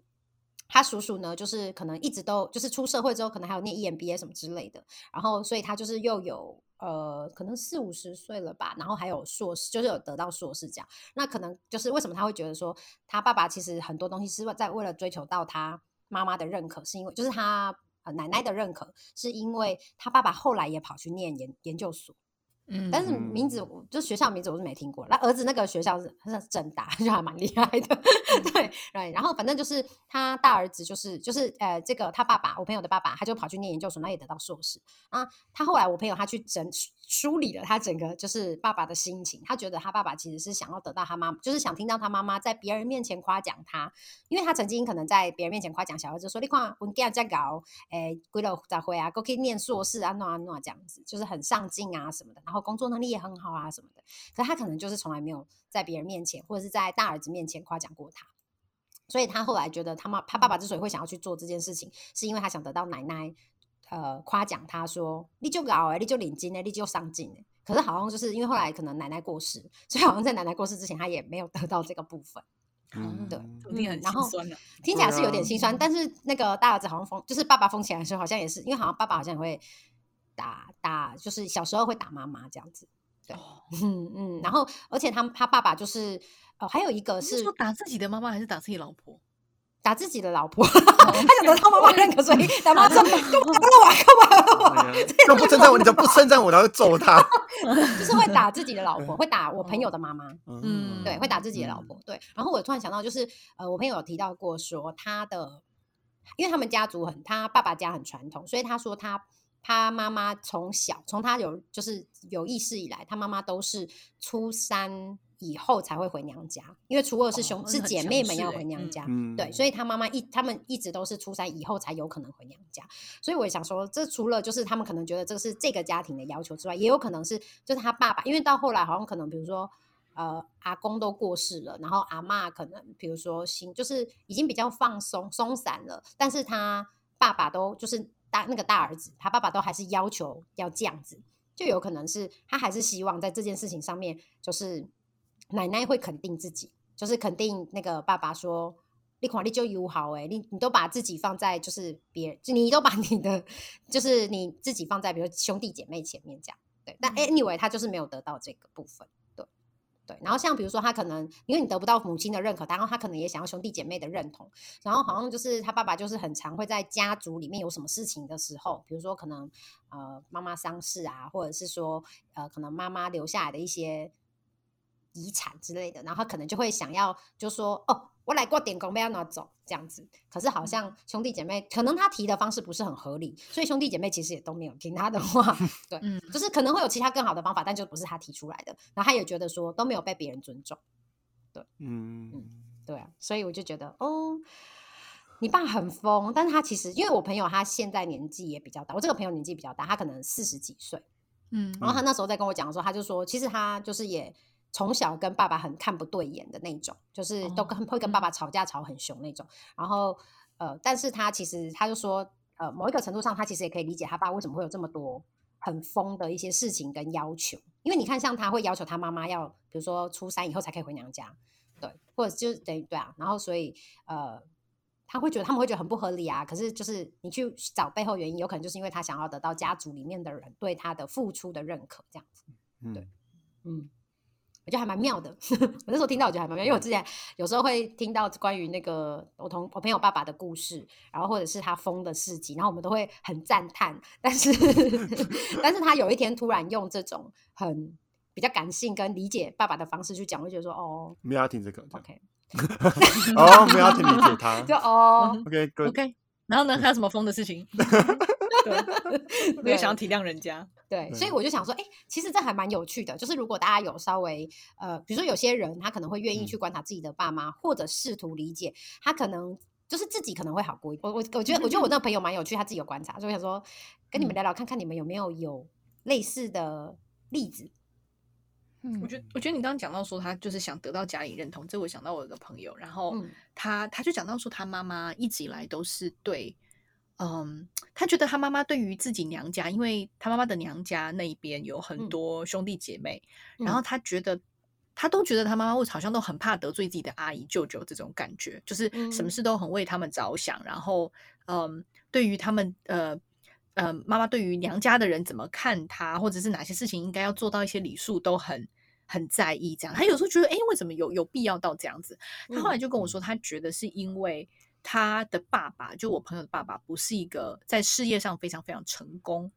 他叔叔呢，就是可能一直都就是出社会之后，可能还有念 EMBA 什么之类的，然后所以他就是又有呃，可能四五十岁了吧，然后还有硕士，就是有得到硕士这样。那可能就是为什么他会觉得说，他爸爸其实很多东西是在为了追求到他妈妈的认可，是因为就是他奶奶的认可，是因为他爸爸后来也跑去念研研究所。嗯但是名字我就学校名字我是没听过，那儿子那个学校是是正大，就还蛮厉害的，对对。然后反正就是他大儿子就是就是呃这个他爸爸，我朋友的爸爸，他就跑去念研究所，那也得到硕士啊。他后来我朋友他去整梳理了他整个就是爸爸的心情，他觉得他爸爸其实是想要得到他妈，就是想听到他妈妈在别人面前夸奖他，因为他曾经可能在别人面前夸奖小儿子说：“你看我家这搞，诶，归了咋会啊，都可以念硕士啊，诺啊诺这样子，就是很上进啊什么的，然后工作能力也很好啊什么的。可是他可能就是从来没有在别人面前或者是在大儿子面前夸奖过他。”所以他后来觉得他妈他爸爸之所以会想要去做这件事情，是因为他想得到奶奶呃夸奖他说你就搞哎，你就领金哎，你就上进哎。可是好像就是因为后来可能奶奶过世，所以好像在奶奶过世之前，他也没有得到这个部分。嗯对然后心酸的。听起来是有点心酸，但是那个大儿子好像疯，就是爸爸疯起来的时候，好像也是因为好像爸爸好像也会打打，就是小时候会打妈妈这样子。对，嗯嗯，然后而且他他爸爸就是呃，还有一个是是说打自己的妈妈还是打自己老婆？打自己的老婆，他想得到妈妈认可，所以打妈妈说 干嘛干嘛干嘛，哎呀就不称赞我，你就不称赞我，然后揍他。就是会打自己的老婆，会打我朋友的妈妈。嗯对，会打自己的老婆。对，然后我突然想到，就是呃，我朋友有提到过说他的，因为他们家族很，他爸爸家很传统，所以他说他他妈妈从小从他有就是有意识以来，他妈妈都是初三以后才会回娘家，因为初二是兄、是姐妹们要回娘家，嗯。对，所以他妈妈一他们一直都是初三以后才有可能回娘家，所以我也想说，这除了就是他们可能觉得这是这个家庭的要求之外，也有可能是就是他爸爸，因为到后来好像可能比如说呃阿公都过世了，然后阿嬷可能比如说心就是已经比较放松松散了，但是他爸爸都就是大那个大儿子，他爸爸都还是要求要这样子，就有可能是他还是希望在这件事情上面，就是奶奶会肯定自己，就是肯定那个爸爸说。你看，你就友好哎，你你都把自己放在就是别人，就你都把你的就是你自己放在比如兄弟姐妹前面这样，对。但 anyway，他就是没有得到这个部分，对。然后像比如说他可能因为你得不到母亲的认可，然后他可能也想要兄弟姐妹的认同，然后好像就是他爸爸就是很常会在家族里面有什么事情的时候，比如说可能呃妈妈丧事啊，或者是说呃可能妈妈留下来的一些遗产之类的，然后他可能就会想要就说哦，我来过点工，不要拿走这样子。可是好像兄弟姐妹可能他提的方式不是很合理，所以兄弟姐妹其实也都没有听他的话。对，嗯就是可能会有其他更好的方法，但就不是他提出来的。然后他也觉得说都没有被别人尊重。对嗯，对啊，所以我就觉得哦，你爸很疯，但是他其实因为我朋友他现在年纪也比较大，我这个朋友年纪比较大，他可能四十几岁，嗯然后他那时候在跟我讲的时候，他就说，其实他就是也从小跟爸爸很看不对眼的那种，就是都跟、会跟爸爸吵架吵很凶那种。然后呃，但是他其实他就说，呃，某一个程度上，他其实也可以理解他爸为什么会有这么多很疯的一些事情跟要求。因为你看，像他会要求他妈妈要，比如说初三以后才可以回娘家，对，或者就是等于对啊，然后所以呃。他会觉得他们会觉得很不合理啊，可是就是你去找背后原因，有可能就是因为他想要得到家族里面的人对他的付出的认可，这样子。嗯对嗯，我觉得还蛮妙的。我那时候听到，我觉得还蛮妙，因为我之前有时候会听到关于那个我同我朋友爸爸的故事，然后或者是他疯的事迹，然后我们都会很赞叹。但是，但是他有一天突然用这种很比较感性跟理解爸爸的方式去讲，我就觉得说，哦没有要听这个，OK，哦，没有要听理解他。就哦，OK good，OK，然后呢，还有什么疯的事情？对，我也想要体谅人家。对，所以我就想说，哎、其实这还蛮有趣的。就是如果大家有稍微呃，比如说有些人他可能会愿意嗯去观察自己的爸妈，或者试图理解，他可能就是自己可能会好过一点。我我我觉得我觉得我那个朋友蛮有趣，他自己有观察，所以我想说跟你们嗯聊聊看看你们有没有有类似的例子。嗯我觉得，我觉得你刚刚讲到说他就是想得到家里认同，这我想到我有个朋友，然后嗯他他就讲到说他妈妈一直以来都是对，嗯，他觉得他妈妈对于自己娘家，因为他妈妈的娘家那一边有很嗯多兄弟姐妹，嗯然后他觉得。他都觉得他妈妈好像都很怕得罪自己的阿姨舅舅，这种感觉就是什么嗯事都很为他们着想，然后嗯，对于他们呃呃妈妈对于娘家的人怎么看他，或者是哪些事情应该要做到一些礼数都很很在意。这样，他有时候觉得，哎，为什么有有必要到这样子？他后来就跟我说，他觉得是因为他的爸爸，就我朋友的爸爸，不是一个在事业上非常非常成功。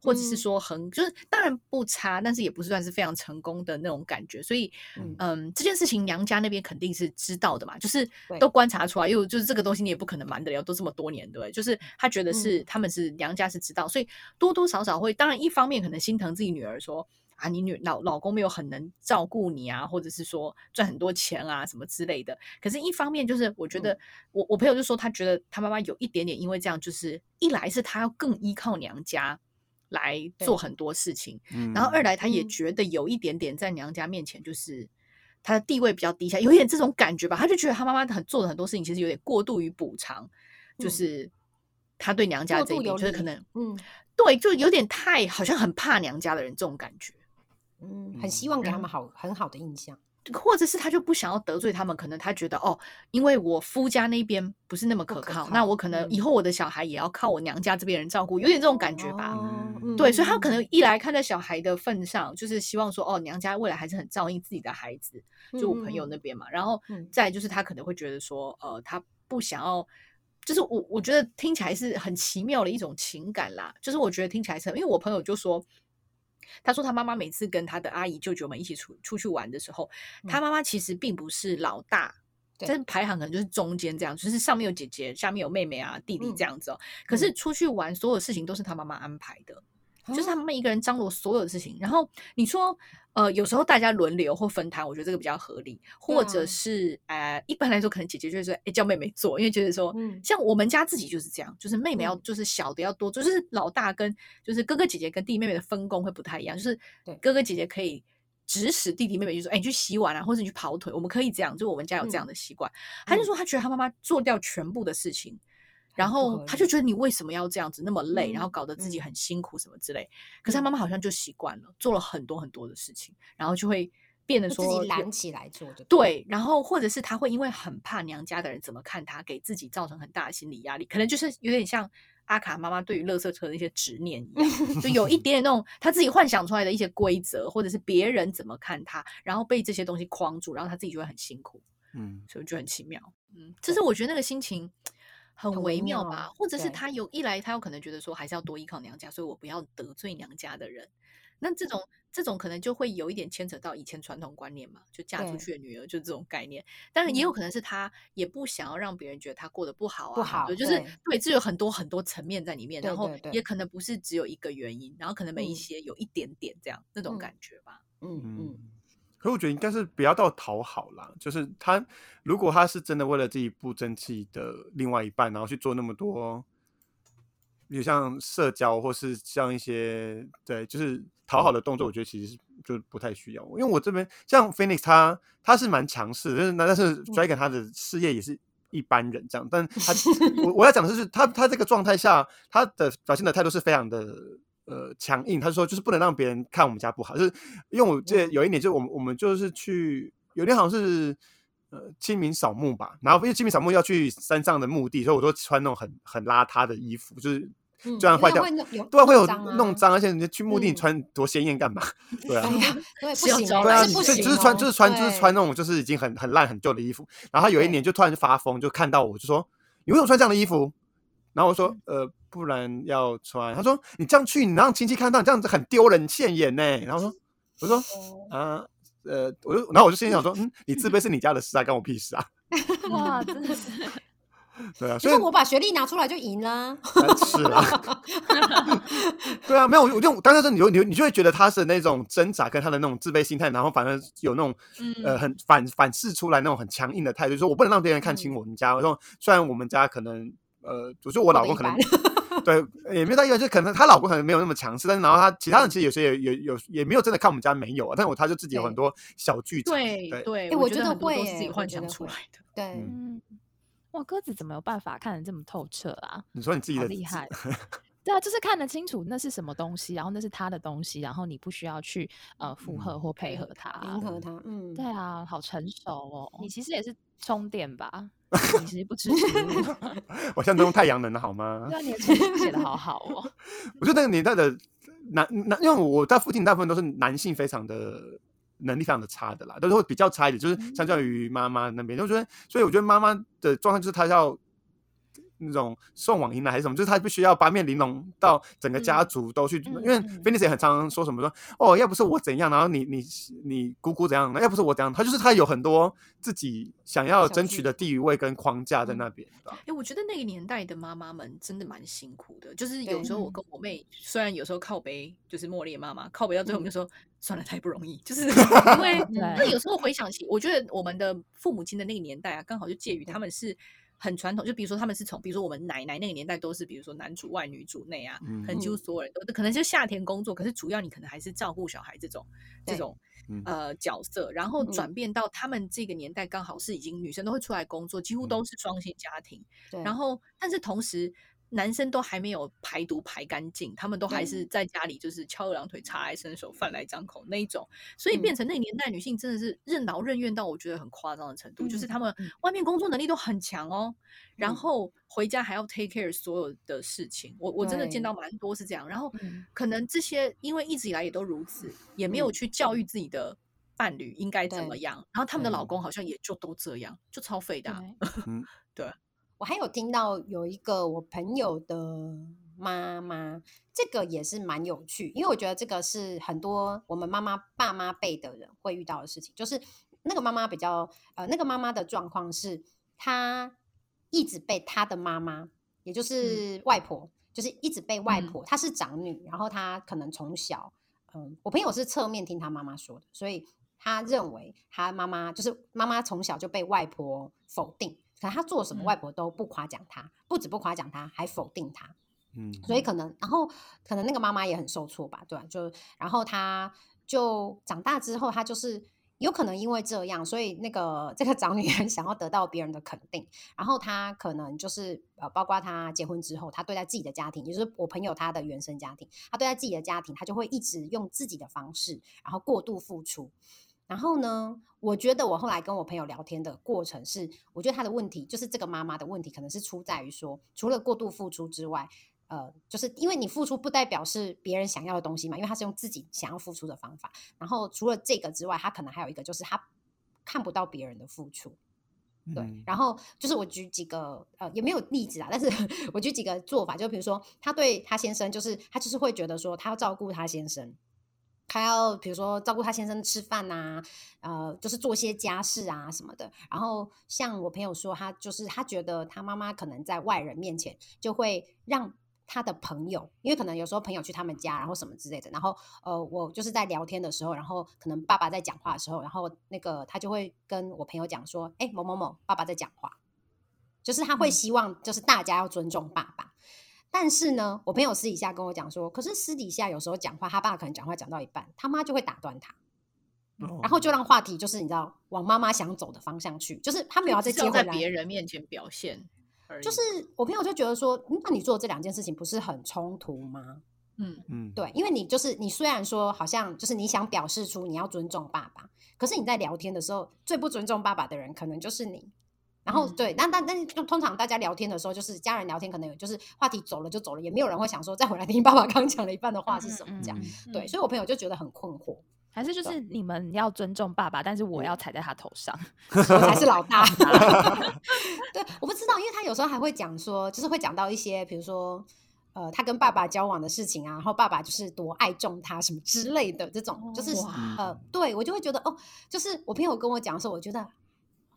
或者是嗯。说很就是当然不差，但是也不是算是非常成功的那种感觉，所以嗯。嗯，这件事情娘家那边肯定是知道的嘛，就是都观察出来，因为就是这个东西你也不可能瞒得了，都这么多年，对不对？就是他觉得是、嗯他们是娘家是知道，所以多多少少会，当然一方面可能心疼自己女儿说啊，你女老老公没有很能照顾你啊，或者是说赚很多钱啊什么之类的。可是，一方面就是我觉得、嗯我我朋友就说他觉得他妈妈有一点点因为这样，就是一来是他要更依靠娘家。来做很多事情，嗯然后二来他也嗯觉得有一点点在娘家面前就是他的地位比较低下，有一点这种感觉吧。他就觉得他妈妈很做的很多事情其实有点过度于补偿，就嗯是他对娘家这一点就是可能嗯对，就有点太好像很怕娘家的人这种感觉。嗯，很希望给他们好很好的印象。或者是他就不想要得罪他们，可能他觉得哦，因为我夫家那边不是那么可靠，可靠那我可能以嗯后我的小孩也要靠我娘家这边人照顾，有点这种感觉吧。对，所以他可能嗯一来看在小孩的份上，就是希望说，哦，娘家未来还是很照应自己的孩子，就我朋友那边嘛。然后嗯再就是他可能会觉得说，呃，他不想要。就是我我觉得听起来是很奇妙的一种情感啦。就是我觉得听起来是，因为我朋友就说，他说他妈妈每次跟他的阿姨舅舅们一起出出去玩的时候，他妈妈其实并不是老大，但是排行可能就是中间这样，就是上面有姐姐，下面有妹妹啊弟弟这样子哦。可是出去玩所有事情都是他妈妈安排的。就是他们一个人张罗所有的事情，然后你说，呃，有时候大家轮流或分摊，我觉得这个比较合理，或者是，呃，一般来说可能姐姐就会说，哎，叫妹妹做，因为觉得说，像我们家自己就是这样，就是妹妹要，就是小的要多，就是老大跟就是哥哥姐姐跟弟弟妹妹的分工会不太一样，就是哥哥姐姐可以指使弟弟妹妹，就说，哎，你去洗碗啊，或者你去跑腿，我们可以这样，就我们家有这样的习惯。他就说他觉得他妈妈做掉全部的事情。然后他就觉得你为什么要这样子那么累，然后搞得自己很辛苦什么之类。可是他妈妈好像就习惯了，做了很多很多的事情，然后就会变得说自己懒起来做的。对，然后或者是他会因为很怕娘家的人怎么看他，给自己造成很大的心理压力。可能就是有点像阿卡妈妈对于垃圾车的一些执念一样，就有一点点那种 他自己幻想出来的一些规则，或者是别人怎么看他，然后被这些东西框住，然后他自己就会很辛苦。嗯，所以就很奇妙。嗯，这是我觉得那个心情。很微妙吧，或者是他有一来，他有可能觉得说还是要多依靠娘家，所以我不要得罪娘家的人。那这种这种可能就会有一点牵扯到以前传统观念嘛，就嫁出去的女儿就这种概念。当然也有可能是他也不想要让别人觉得他过得不好啊，不好，就是对，这有很多很多层面在里面，然后也可能不是只有一个原因，然后可能每一些有一点点这样那种感觉吧。嗯嗯。可我觉得应该是不要到讨好啦，就是他如果他是真的为了自己不争气的另外一半，然后去做那么多，比如像社交或是像一些对，就是讨好的动作，我觉得其实就不太需要。因为我这边像 Phoenix，他他是蛮强势，但是那但是 Dragon 他的事业也是一般人这样，但他 我我要讲的是，他他这个状态下，他的表现的态度是非常的。呃，强硬，他说就是不能让别人看我们家不好，就是因为我这有一年，就我们我们就是去，有天好像是呃清明扫墓吧，然后因为清明扫墓要去山上的墓地，所以我都穿那种很很邋遢的衣服，就是这样坏掉，对，会有弄脏，而且你去墓地穿多鲜艳干嘛？对啊，对，不行，对啊，就就是穿就是穿就是穿那种就是已经很很烂很旧的衣服，然后他有一年就突然就发疯，就看到我就说你为什么穿这样的衣服？然后我说呃。不然要穿。他说：“你这样去，你让亲戚看到，你这样子很丢人现眼呢。”然后说：“我说啊，呃，我就，然后我就心想说，嗯，你自卑是你家的事啊，关我屁事啊。”哇，真的是。对啊，所以我把学历拿出来就赢了。是啊。对啊，没有，我就当时你就你你就会觉得他是那种挣扎跟他的那种自卑心态，然后反而有那种呃很反反噬出来那种很强硬的态度，说我不能让别人看清我们家。我说虽然我们家可能呃，我说我老公可能。对，也没有到意外，就可能她老公可能没有那么强势，但是然后她其他人其实有些也有有也没有真的看我们家没有啊，但是我他就自己有很多小剧场，对对，我觉得会自己幻想出来的，对，哇，鸽子怎么有办法看得这么透彻啊？你说你自己的厉害，对啊，就是看得清楚那是什么东西，然后那是他的东西，然后你不需要去呃附和或配合他，迎合他，嗯，对啊，好成熟哦，你其实也是充电吧？你其实不吃食物，我现在都用太阳能的好吗？对啊，你的写的好好哦。我觉得那个年代的男男，因为我在附近大部分都是男性，非常的能力非常的差的啦，都是会比较差一点，就是相较于妈妈那边，就觉得，所以我觉得妈妈的状态就是她要。那种送往迎来还是什么，就是他必须要八面玲珑到整个家族都去，因为菲尼斯也很常说什么说哦，要不是我怎样，然后你你你姑姑怎样，要不是我怎样，他就是他有很多自己想要争取的地位跟框架在那边。哎，我觉得那个年代的妈妈们真的蛮辛苦的，就是有时候我跟我妹，虽然有时候靠背就是茉莉妈妈靠背到最后，我们就说算了，太不容易，就是 因为那有时候回想起，我觉得我们的父母亲的那个年代啊，刚好就介于他们是。很传统，就比如说他们是从，比如说我们奶奶那个年代都是，比如说男主外女主内啊，可能几乎所有人都可能就夏天工作，可是主要你可能还是照顾小孩这种这种呃角色，然后转变到他们这个年代，刚好是已经女生都会出来工作，几乎都是双薪家庭，然后但是同时。男生都还没有排毒排干净，他们都还是在家里就是翘二郎腿、茶来伸手、饭来张口那一种，所以变成那个年代女性真的是任劳任怨到我觉得很夸张的程度，就是他们外面工作能力都很强哦，然后回家还要 take care 所有的事情。我我真的见到蛮多是这样，然后可能这些因为一直以来也都如此，也没有去教育。自己的伴侣应该怎么样，然后他们的老公好像也就都这样，就超废的。嗯，对。我还有听到有一个我朋友的妈妈，这个也是蛮有趣，因为我觉得这个是很多我们妈妈爸妈辈的人会遇到的事情，就是那个妈妈比较呃，那个妈妈的状况是她一直被她的妈妈，也就是外婆，就是一直被外嗯。婆，她是长女，然后她可能从小，嗯，我朋友是侧面听她妈妈说的，所以他认为他妈妈就是妈妈从小就被外婆否定，可能他做什么嗯外婆都不夸奖他，不止不夸奖他，还否定他。嗯，所以可能，然后可能那个妈妈也很受挫吧，对吧、就然后他就长大之后，他就是有可能因为这样，所以那个 这个长女很想要得到别人的肯定，然后他可能就是呃，包括他结婚之后，他对待自己的家庭，也就是我朋友他的原生家庭，他对待自己的家庭，他就会一直用自己的方式，然后过度付出。然后呢，我觉得我后来跟我朋友聊天的过程是，我觉得他的问题就是这个妈妈的问题，可能是出在于说，除了过度付出之外，呃，就是因为你付出不代表是别人想要的东西嘛，因为他是用自己想要付出的方法。然后除了这个之外，他可能还有一个就是他看不到别人的付出。对，嗯然后就是我举几个呃，也没有例子啊，但是 我举几个做法，就比如说他对他先生，就是他就是会觉得说他要照顾他先生，他要比如说照顾他先生吃饭呐、呃，就是做些家事啊什么的。然后像我朋友说，他就是他觉得他妈妈可能在外人面前就会让他的朋友，因为可能有时候朋友去他们家，然后什么之类的，然后呃，我就是在聊天的时候，然后可能爸爸在讲话的时候，然后那个他就会跟我朋友讲说，哎，某某某，爸爸在讲话，就是他会嗯希望就是大家要尊重爸爸。但是呢，我朋友私底下跟我讲说，可是私底下有时候讲话，他爸可能讲话讲到一半，他妈就会打断他，哦然后就让话题就是你知道往妈妈想走的方向去，就是他没有在接回来。别人面前表现，就是我朋友就觉得说，嗯那你做这两件事情不是很冲突吗？嗯，嗯，对，因为你就是你虽然说好像就是你想表示出你要尊重爸爸，可是你在聊天的时候最不尊重爸爸的人可能就是你。然后嗯对，那但但是就通常大家聊天的时候，就是家人聊天，可能有就是话题走了就走了，也没有人会想说再回来听爸爸刚讲了一半的话是什么这样。嗯对，所以我朋友就觉得很困惑，还是就是你们要尊重爸爸，但是我要踩在他头上。我才是老大。对，我不知道，因为他有时候还会讲说，就是会讲到一些，比如说。呃，他跟爸爸交往的事情啊，然后爸爸就是多爱重他什么之类的，这种就是哇呃，对我就会觉得哦，就是我朋友跟我讲的时候，我觉得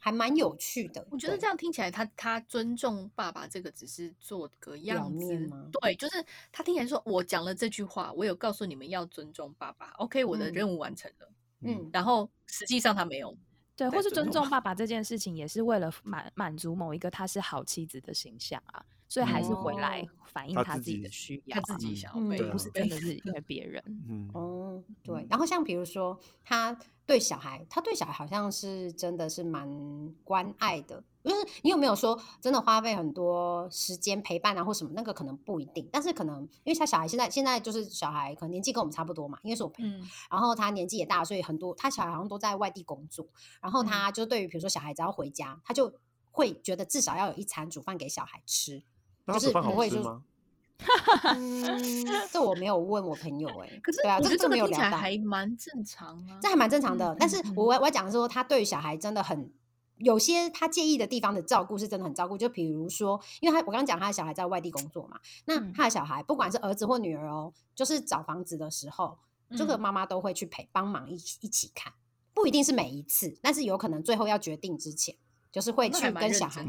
还蛮有趣的。我觉得对这样听起来他，他尊重爸爸这个只是做个样子对，就是他听起来说，我讲了这句话，我有告诉你们要尊重爸爸，OK，我的嗯任务完成了，嗯，然后实际上他没有，对，或是尊重重爸爸这件事情，也是为了满满足某一个他是好妻子的形象啊，所以还是回来哦反映他自己的需要啊，他自己想要嗯被不是真的是因为别人。嗯，哦，对嗯。然后像比如说，他对小孩，他对小孩好像是真的是蛮关爱的。就是你有没有说真的花费很多时间陪伴啊，或什么？那个可能不一定，但是可能因为他小孩现在现在就是小孩，可能年纪跟我们差不多嘛，因为是我朋友，嗯然后他年纪也大，所以很多他小孩好像都在外地工作，然后嗯他就对于比如说小孩只要回家，他就会觉得至少要有一餐煮饭给小孩吃。就是那他煮饭不会说好吃吗？嗯，这我没有问我朋友哎、可是对啊，这这个没有聊到。个听起来还蛮正常啊这，还蛮正常的。嗯但是我我我讲说，他对于小孩真的很有些他介意的地方的照顾是真的很照顾。就比如说，因为他我刚刚讲他的小孩在外地工作嘛，那嗯他的小孩不管是儿子或女儿哦，就是找房子的时候，这个嗯妈妈都会去陪帮忙一起一起看，不一定是每一次，但是有可能最后要决定之前，就是会去跟小孩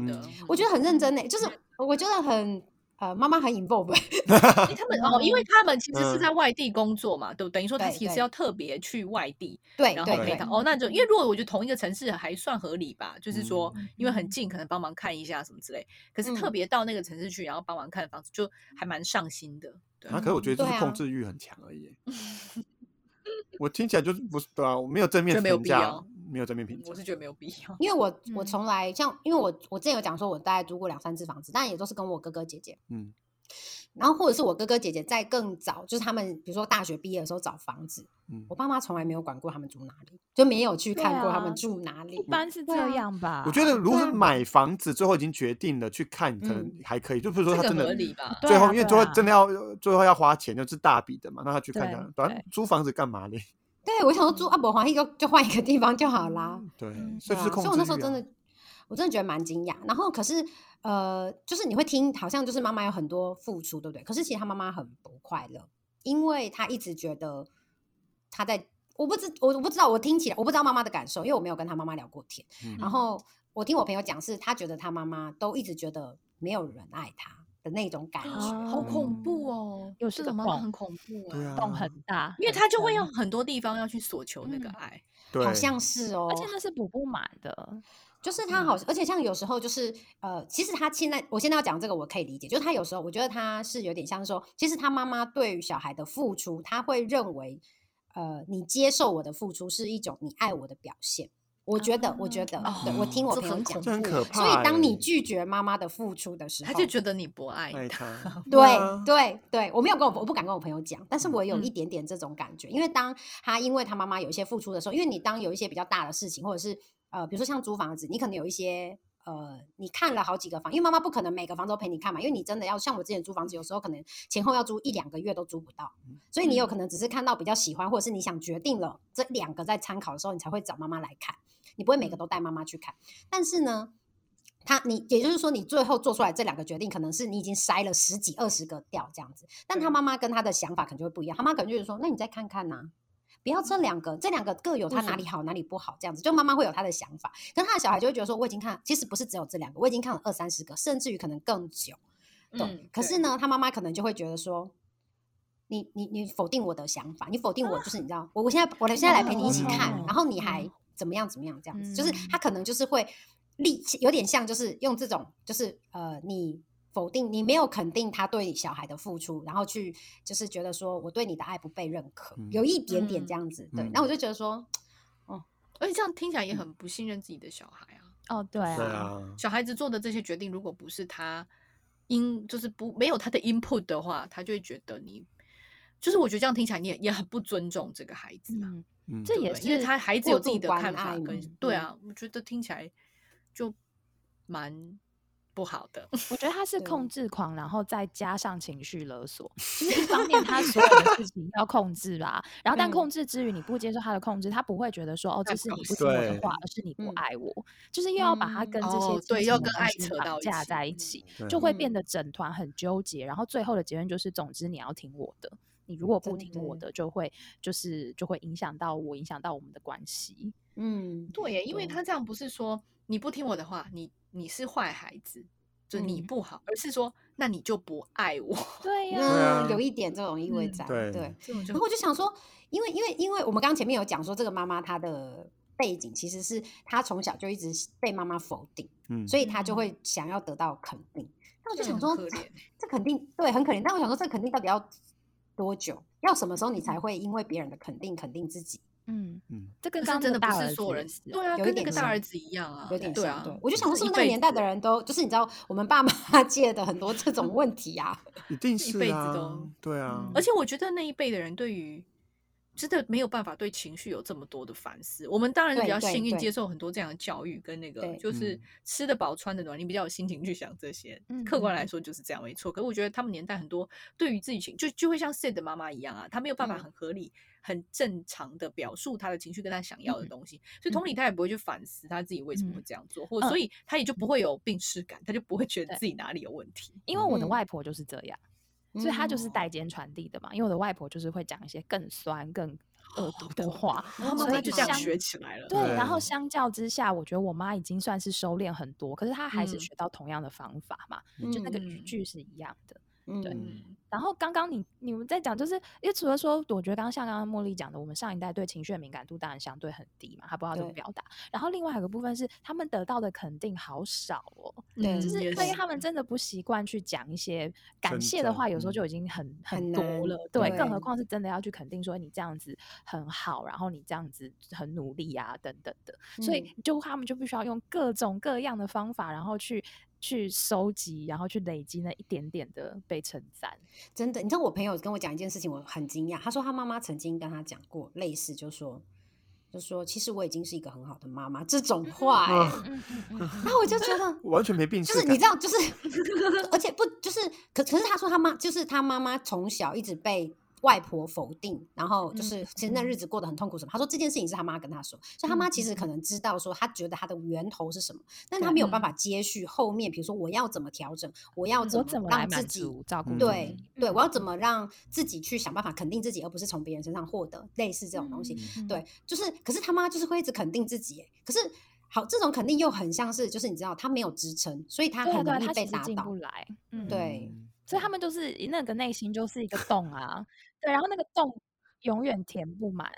我觉得很认真呢，就是我觉得很呃，妈妈很 involve，诶 他们哦，因为他们其实是嗯在外地工作嘛，对不对？等于说他其实要特别去外地，对然后陪他。哦，那就因为如果我觉得同一个城市还算合理吧，就是说嗯因为很近，可能帮忙看一下什么之类。可是特嗯别到那个城市去，然后帮忙看房子，就还蛮上心的。对啊，可是我觉得就是控制欲很强而已。我听起来就是不是对啊，我没有正面这没有评价必要，没有正面评价我。是觉得没有必要。因为我 我嗯从来像，因为我我之前有讲说，我大概租过两三次房子，但也都是跟我哥哥姐姐，嗯，然后或者是我哥哥姐姐在更早，就是他们比如说大学毕业的时候找房子，嗯我爸妈从来没有管过他们住哪里，就没有去看过他啊们住哪里一。般是这样吧？我觉得如果买房子，最后已经决定了去看，可能嗯还可以。就比如说他真的合理吧？最后，因为最后真的要最后要花钱，就是大笔的嘛，那他去看对看，反正租房子干嘛嘞？对，我想说住阿伯华一个就换一个地方就好啦。对嗯，所以就是对啊所以我那时候真的，我真的觉得蛮惊讶。然后可是呃，就是你会听，好像就是妈妈有很多付出，对不对？可是其实她妈妈很不快乐，因为她一直觉得她在，我不知我我不知道，我听起来我不知道妈妈的感受，因为我没有跟她妈妈聊过天。嗯然后我听我朋友讲，是她觉得她妈妈都一直觉得没有人爱她的那种感觉。好恐怖哦！有这个这种妈妈很恐怖对啊洞很大，因为很他就会用很多地方要去索求那个嗯爱。对，好像是哦，而且那是补不满的，就是他好，而且像有时候就是呃，其实他现在我现在要讲这个，我可以理解，就是他有时候我觉得他是有点像说，其实他妈妈对于小孩的付出，他会认为呃，你接受我的付出是一种你爱我的表现。我觉得，我觉得，对我听我这朋友讲很恐这，很可怕所以当你欸拒绝妈妈的付出的时候，他就觉得你不爱爱他。对啊对对，我没有跟我我不敢跟我朋友讲，但是我有嗯一点点这种感觉，因为当他因为他妈妈有一些付出的时候，因为你当有一些比较大的事情，或者是呃，比如说像租房子，你可能有一些呃，你看了好几个房，因为妈妈不可能每个房都陪你看嘛，因为你真的要像我之前租房子，有时候可能前后要租一两个月都租不到，所以你有可能只是看到比较喜欢，或者是你想决定了这两个在参考的时候，你才会找妈妈来看，你不会每个都带妈妈去看，但是呢。他，你也就是说，你最后做出来这两个决定，可能是你已经筛了十几、二十个掉这样子。但他妈妈跟他的想法可能就会不一样，他妈可能就是说，那你再看看呐、不要这两个，这两个各有它为什么哪里好哪里不好，这样子，就妈妈会有她的想法，可他的小孩就会觉得说，我已经看，其实不是只有这两个，我已经看了二三十个，甚至于可能更久。对，嗯。可是呢，他妈妈可能就会觉得说，你你你否定我的想法，你否定我，就是你知道，我我现在我现在来陪你一起看，哦然后你还怎么样怎么样这样子，就是嗯。他可能就是会立，有点像就是用这种，就是呃，你否定你没有肯定他对小孩的付出，然后去就是觉得说我对你的爱不被认可，嗯。有一点点嗯这样子，对。嗯，那我就觉得说，哦。而且这样听起来也很不信任自己的小孩啊。哦，对啊，对啊，小孩子做的这些决定，如果不是他因就是不没有他的 input 的话，他就会觉得你就是我觉得这样听起来你也也很不尊重这个孩子啊。嗯，嗯，这也是因为他孩子有自己的看法爱跟对啊，我觉得听起来就蛮不好的。我觉得他是控制狂，然后再加上情绪勒索，就是一方面他所有的事情要控制吧，然后但嗯控制之余你不接受他的控制，他不会觉得说哦这是你不听我的话，而是你不嗯爱我，就是又要把他跟这些对要跟爱扯到架在一起，就会变嗯得整团很纠结，然后最后的结论就是，总之你要听我的。你如果不听我的，就会就是就会影响到我，影响到我们的关系。嗯，对耶，因为他这样不是说你不听我的话，你你是坏孩子，就你嗯不好，而是说那你就不爱我。对呀、有一点这种意味嗯在，对然后我就想说，因为因为因为我们刚刚前面有讲说，这个妈妈她的背景其实是她从小就一直被妈妈否定，嗯，所以她就嗯会想要得到肯定。那我就想说，这肯定对很可怜，但我想说，这肯定到底要多久？要什么时候你才会因为别人的肯定肯定自己？嗯，嗯，这跟刚刚真的不儿子也是所有人是哦对啊，跟那个大儿子一样啊，有点对啊像对。我就想说，是不是那个年代的人都就是你知道我们爸妈 借的很多这种问题啊？一定是一辈子都，对啊嗯，而且我觉得那一辈的人对于真的没有办法对情绪有这么多的反思。我们当然比较幸运接受很多这样的教育，跟那个就是嗯。吃得饱穿得暖，你比较有心情去想这些。嗯。客观嗯来说就是这样，没错。可是我觉得他们年代很多对于自己情就就会像 Sid 的妈妈一样啊，她没有办法嗯。很合理、很正常的表述她的情绪跟她想要的嗯。东西，所以同理。她也不会去反思她自己为什么会嗯这样做，或所以她也就不会有病耻感，她就不会觉得自己哪里有问题。因为我的嗯。外婆就是这样，所以她就是嗯代间传递的嘛。因为我的外婆就是会讲一些更酸、更恶毒的话，然后妈所以妈就这样学起来了。对，然后相较之下，我觉得我妈已经算是收敛很多，可是她还是嗯学到同样的方法嘛，就那个语嗯句是一样的。嗯，嗯，然后刚刚你你们在讲，就是因为除了说，我觉得刚刚像刚刚茉莉讲的，我们上一代对情绪的敏感度当然相对很低嘛，他不知道怎么表达。然后另外有个部分是，他们得到的肯定好少哦，对嗯就是因为他们真的不习惯去讲一些感谢的话，有时候嗯就已经很很很多了。对，更何况是真的要去肯定说你这样子很好，然后你这样子很努力啊等等的。所以就他们就必须要用各种各样的方法，然后去去收集，然后去累积那一点点的被称赞。真的，你知道我朋友跟我讲一件事情，我很惊讶。他说他妈妈曾经跟他讲过类似，就说就说其实我已经是一个很好的妈妈这种话、然后我就觉得 完全没病就是你知道，就是，而且不就是，可可是他说他妈就是他妈妈从小一直被外婆否定，然后就是嗯其实那日子过得很痛苦什么。他说这件事情是他妈跟他说，所以他妈其实可能知道说他觉得他的源头是什么，但他没有办法接续后面，比如说我要怎么调整，我要怎么让自己照顾嗯对对，我要怎么让自己去想办法肯定自己，而不是从别人身上获得类似这种东西。嗯对，就是，可是他妈就是会一直肯定自己，可是好，这种肯定又很像是，就是你知道他没有支撑，所以他很容易被打倒。来，嗯，对嗯所以他们就是那个内心就是一个 洞啊，对，然后那个洞永远填不满。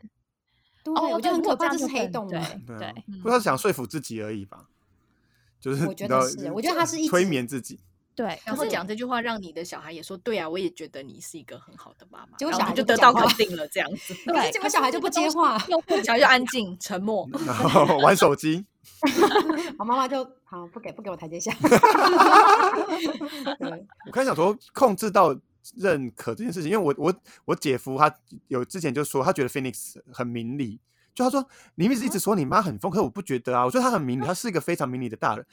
对，哦，我觉得很可怕，如果这是黑洞。对对不知道想说服自己而已吧，就是我觉得是我觉得他是一催眠自己，对，然可是后讲这句话，让你的小孩也说：“对啊，我也觉得你是一个很好的妈妈。”结果小孩就得到肯定了，这样子，对，结果可小孩就不接话小孩就安静沉默。玩手机。我妈妈就好不给不给我台阶下。对，我刚才想说，控制到认可这件事情，因为我我我姐夫他有之前就说，他觉得 Phoenix 很明理，就他说你一直一直说你妈很疯，可是我不觉得啊，我觉得她很明理，她是一个非常明理的大人。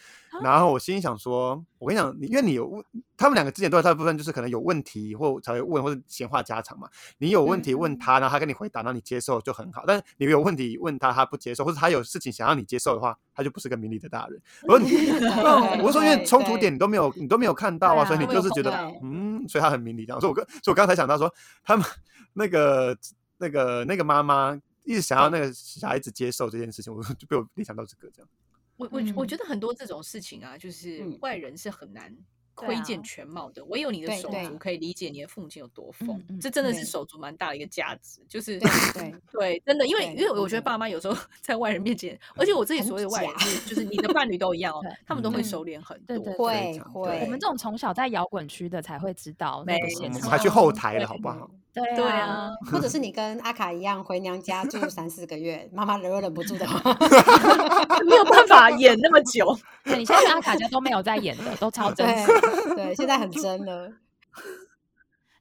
然后我心里想说，我跟你讲，你因为你有问他们两个之前都有大部分就是可能有问题或才会问或者闲话家常嘛，你有问题问他，然后他跟你回答，然后你接受就很好。但是你有问题问他，他不接受，或者他有事情想要你接受的话，他就不是个明理的大人。我说你，我是说因为冲突点你都没有，你都没有看到啊所以你就是觉得嗯，所以他很明理这样。所以我刚，所以我刚才想到说，他们 那个那个那个妈妈一直想要那个小孩子接受这件事情，我就被我联想到这个这样。我我我嗯觉得很多这种事情啊，就是嗯外人是很难窥见全貌的，唯有你的手足可以理解你的父母亲有多疯这真的是手足蛮大的一个价值，就是对对 对，真的，因为因为我觉得爸妈有时候在外人面前，而且我自己所谓的外人是，就是你的伴侣都一样哦，他们都会嗯收敛很多。对对会会，我们这种从小在摇滚区的才会知道那没个现场我们还去。后台了，好不好？对对啊啊，，或者是你跟阿卡一样回娘家住 三四个月，妈妈忍忍不住的话，没有办法演那么久。对你现在跟阿卡家都没有在演的，都超真实。对对，现在很真了。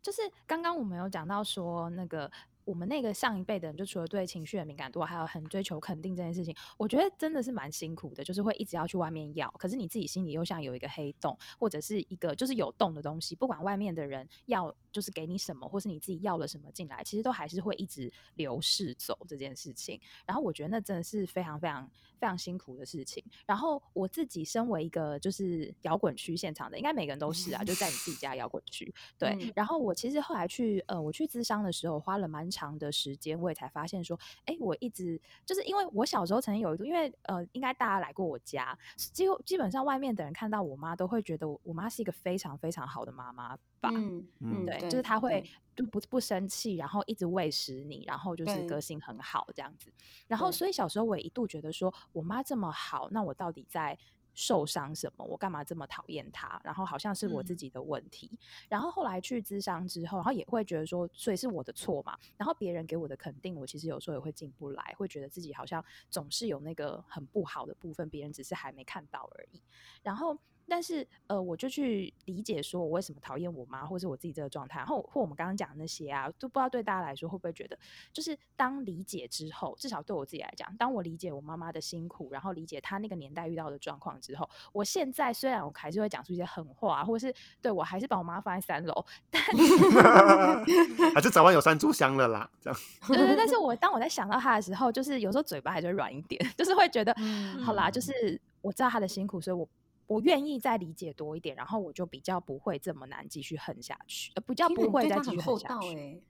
就是刚刚我们有讲到说，那个我们那个上一辈的人，就除了对情绪的敏感度，还有很追求肯定这件事情，我觉得真的是蛮辛苦的，就是会一直要去外面要，可是你自己心里又像有一个黑洞，或者是一个就是有洞的东西，不管外面的人要就是给你什么，或是你自己要了什么进来，其实都还是会一直流逝走这件事情。然后我觉得那真的是非常非常非常辛苦的事情。然后我自己身为一个就是摇滚区现场的，应该每个人都是啊，就在你自己家摇滚区，对。嗯然后我其实后来去呃，我去咨商的时候，花了蛮长的时间，我也才发现说，哎，我一直就是因为我小时候曾经有一度，因为呃，应该大家来过我家，几乎基本上外面的人看到我妈都会觉得我我妈是一个非常非常好的妈妈吧。嗯嗯对，就是她会就不不生气，然后一直喂食你，然后就是个性很好这样子。然后所以小时候我也一度觉得说，我妈这么好，那我到底在受伤什么？我干嘛这么讨厌他？然后好像是我自嗯己的问题。然后后来去咨商之后，然后也会觉得说，所以是我的错嘛。然后别人给我的肯定，我其实有时候也会进不来，会觉得自己好像总是有那个很不好的部分，别人只是还没看到而已。然后，但是呃，我就去理解说我为什么讨厌我妈，或是我自己这个状态，然后或我们刚刚讲的那些啊，都不知道对大家来说会不会觉得，就是当理解之后，至少对我自己来讲，当我理解我妈妈的辛苦，然后理解她那个年代遇到的状况之后，我现在虽然我还是会讲出一些狠话，或是对我还是把我妈放在三楼，但 还是早晚有三炷香了啦，这样。对对，但是我当我在想到她的时候，就是有时候嘴巴还是会软一点，就是会觉得，嗯好啦，就是我知道她的辛苦，所以我。我愿意再理解多一点，然后我就比较不会这么难继续恨下去，呃，比较不会再继续恨下去。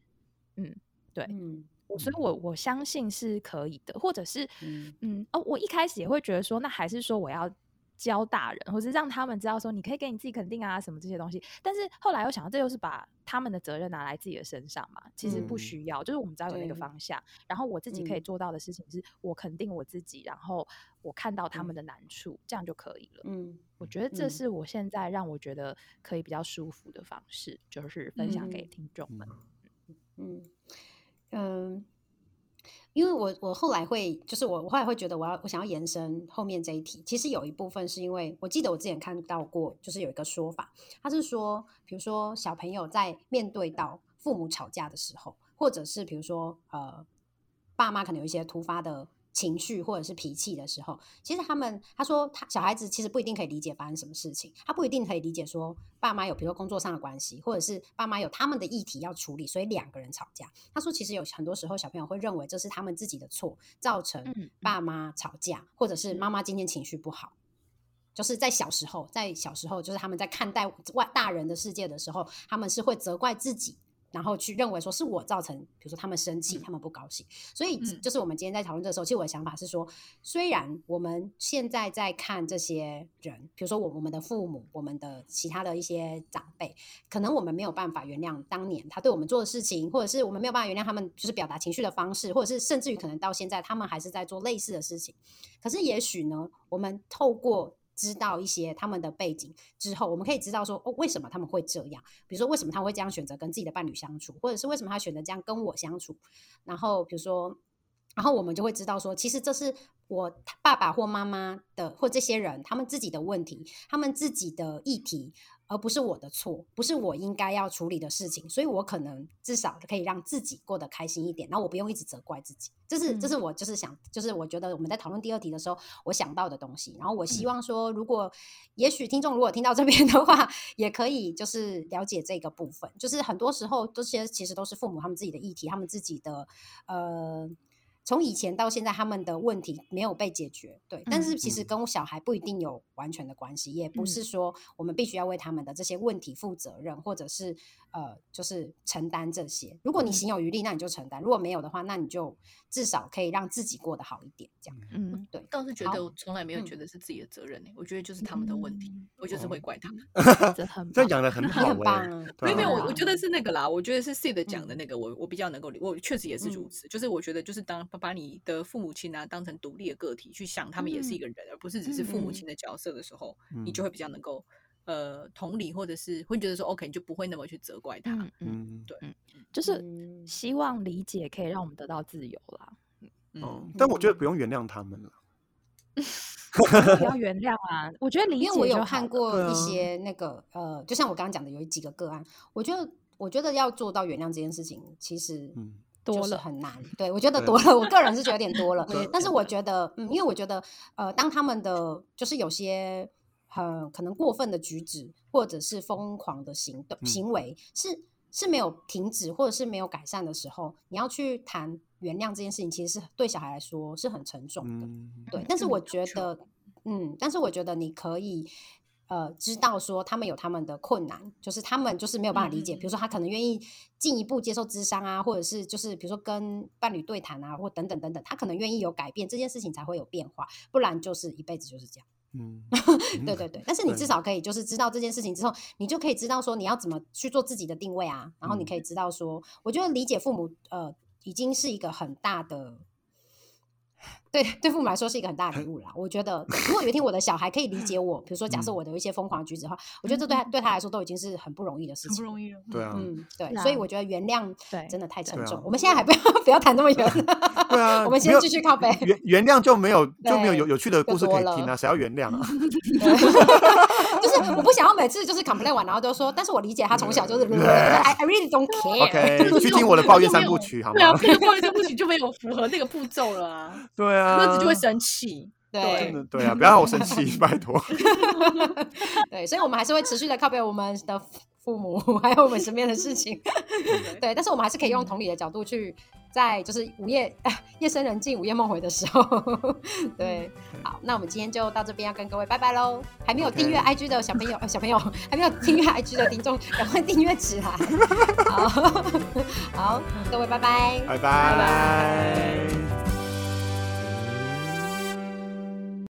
嗯，对。嗯所以我我相信是可以的，或者是嗯。嗯哦，我一开始也会觉得说，那还是说我要教大人，或是让他们知道说，你可以给你自己肯定啊，什么这些东西。但是后来又想到，这又是把他们的责任拿来自己的身上嘛，其实不嗯需要，就是我们只要有那个方向，然后我自己可以嗯做到的事情是我肯定我自己，然后我看到他们嗯的难处，这样就可以了。嗯我觉得这嗯是我现在让我觉得可以比较舒服的方式，就是分享给嗯听众们。嗯嗯，因为我我后来会，就是我我后来会觉得我要我想要延伸后面这一题，其实有一部分是因为我记得我之前看到过，就是有一个说法，他是说，比如说小朋友在面对到父母吵架的时候，或者是比如说呃爸妈可能有一些突发的情绪或者是脾气的时候，其实他们他说他小孩子其实不一定可以理解发生什么事情，他不一定可以理解说爸妈有比如说工作上的关系，或者是爸妈有他们的议题要处理，所以两个人吵架。他说其实有很多时候小朋友会认为这是他们自己的错，造成嗯爸妈吵架，或者是妈妈今天情绪不好。就是在小时候，在小时候，就是他们在看待外大人的世界的时候，他们是会责怪自己，然后去认为说是我造成，比如说他们生气，他们不高兴。所以嗯就是我们今天在讨论的时候，其实我的想法是说，虽然我们现在在看这些人，比如说我我们的父母，我们的其他的一些长辈，可能我们没有办法原谅当年他对我们做的事情，或者是我们没有办法原谅他们就是表达情绪的方式，或者是甚至于可能到现在他们还是在做类似的事情。可是也许呢，我们透过知道一些他们的背景之后，我们可以知道说，哦，为什么他们会这样？比如说，为什么他会这样选择跟自己的伴侣相处，或者是为什么他选择这样跟我相处？然后，比如说，然后我们就会知道说，其实这是我爸爸或妈妈的，或这些人他们自己的问题，他们自己的议题。而不是我的错，不是我应该要处理的事情，所以我可能至少可以让自己过得开心一点，然后我不用一直责怪自己。这是这是我就是想，就是我觉得我们在讨论第二题的时候，我想到的东西。然后我希望说，如果也许听众如果听到这边的话，也可以就是了解这个部分，就是很多时候这些其实都是父母他们自己的议题，他们自己的呃。从以前到现在，他们的问题没有被解决，对。但是其实嗯跟小孩不一定有完全的关系，也不是说我们必须要为他们的这些问题负责任，或者是呃，就是承担这些。如果你行有余力，那你就承担；如果没有的话，那你就至少可以让自己过得好一点，这样。嗯，对，倒是觉得我从来没有嗯觉得是自己的责任呢、我觉得就是他们的问题，我就是会怪他们。这很这样养的很你好没有没有，我我觉得是那个啦，我觉得是 Sid 讲的嗯那个，我我比较能够理，我确实也是如嗯此。就是我觉得，就是当把把你的父母亲啊当成独立的个体去想，他们也是一个人，而不是只是父母嗯亲的角色的时候，嗯你就会比较能够呃同理，或者是会觉得说 OK，你就不会那么去责怪他。嗯对就是嗯希望理解可以让我们得到自由啦。哦嗯，但我觉得不用原谅他们了。不要原谅啊！我觉得理解因为我有看过一些那个、呃，就像我刚刚讲的，有几个个案，我觉得我觉得要做到原谅这件事情，其实嗯就是多了很难。对我觉得多了，我个人是觉得有点多了。但是我觉得，嗯，因为我觉得，呃，当他们的就是有些很可能过分的举止，或者是疯狂的行动、嗯行为是是没有停止或者是没有改善的时候，你要去谈原谅这件事情，其实是对小孩来说是很沉重的。嗯，对，但是嗯我觉得，嗯，但是我觉得你可以。呃，知道说他们有他们的困难，就是他们就是没有办法理解，比如说他可能愿意进一步接受智商啊，或者是就是比如说跟伴侣对谈啊，或等等等等，他可能愿意有改变，这件事情才会有变化，不然就是一辈子就是这样。嗯，对对对，但是你至少可以就是知道这件事情之后，你就可以知道说你要怎么去做自己的定位啊，然后你嗯可以知道说，我觉得理解父母呃已经是一个很大的。对，对父母来说是一个很大的礼物啦。我觉得，如果有一天我的小孩可以理解我，比如说假设嗯我的一些疯狂举止的话，我觉得这对他对他来说都已经是很不容易的事情。很不容易了。对啊，嗯，对，所以我觉得原谅对真的太沉重。我们现在还不要 不要谈那么远，对啊，我们先继续靠背。原原谅就没有就没有对有有趣的故事可以听啊，谁要原谅啊？就是我不想要每次就是 complain 完，然后都说，但是我理解他从小就是 I I really don't care。OK，去听我的抱怨三部曲好吗对？啊，那个抱怨三部曲就没有符合那个步骤了啊，对啊，那子就会生气。真对的对啊，不要让我生气，拜托。对，所以我们还是会持续的靠背我们的父母，还有我们身边的事情。对，但是我们还是可以用同理的角度去，在就是午夜夜深人静、午夜梦回的时候，对，好，那我们今天就到这边，要跟各位拜拜喽。还没有订阅 IG 的小朋友、呃小朋友还没有订阅 IG 的听众，赶快订阅起来。好，好，各位拜拜。拜拜。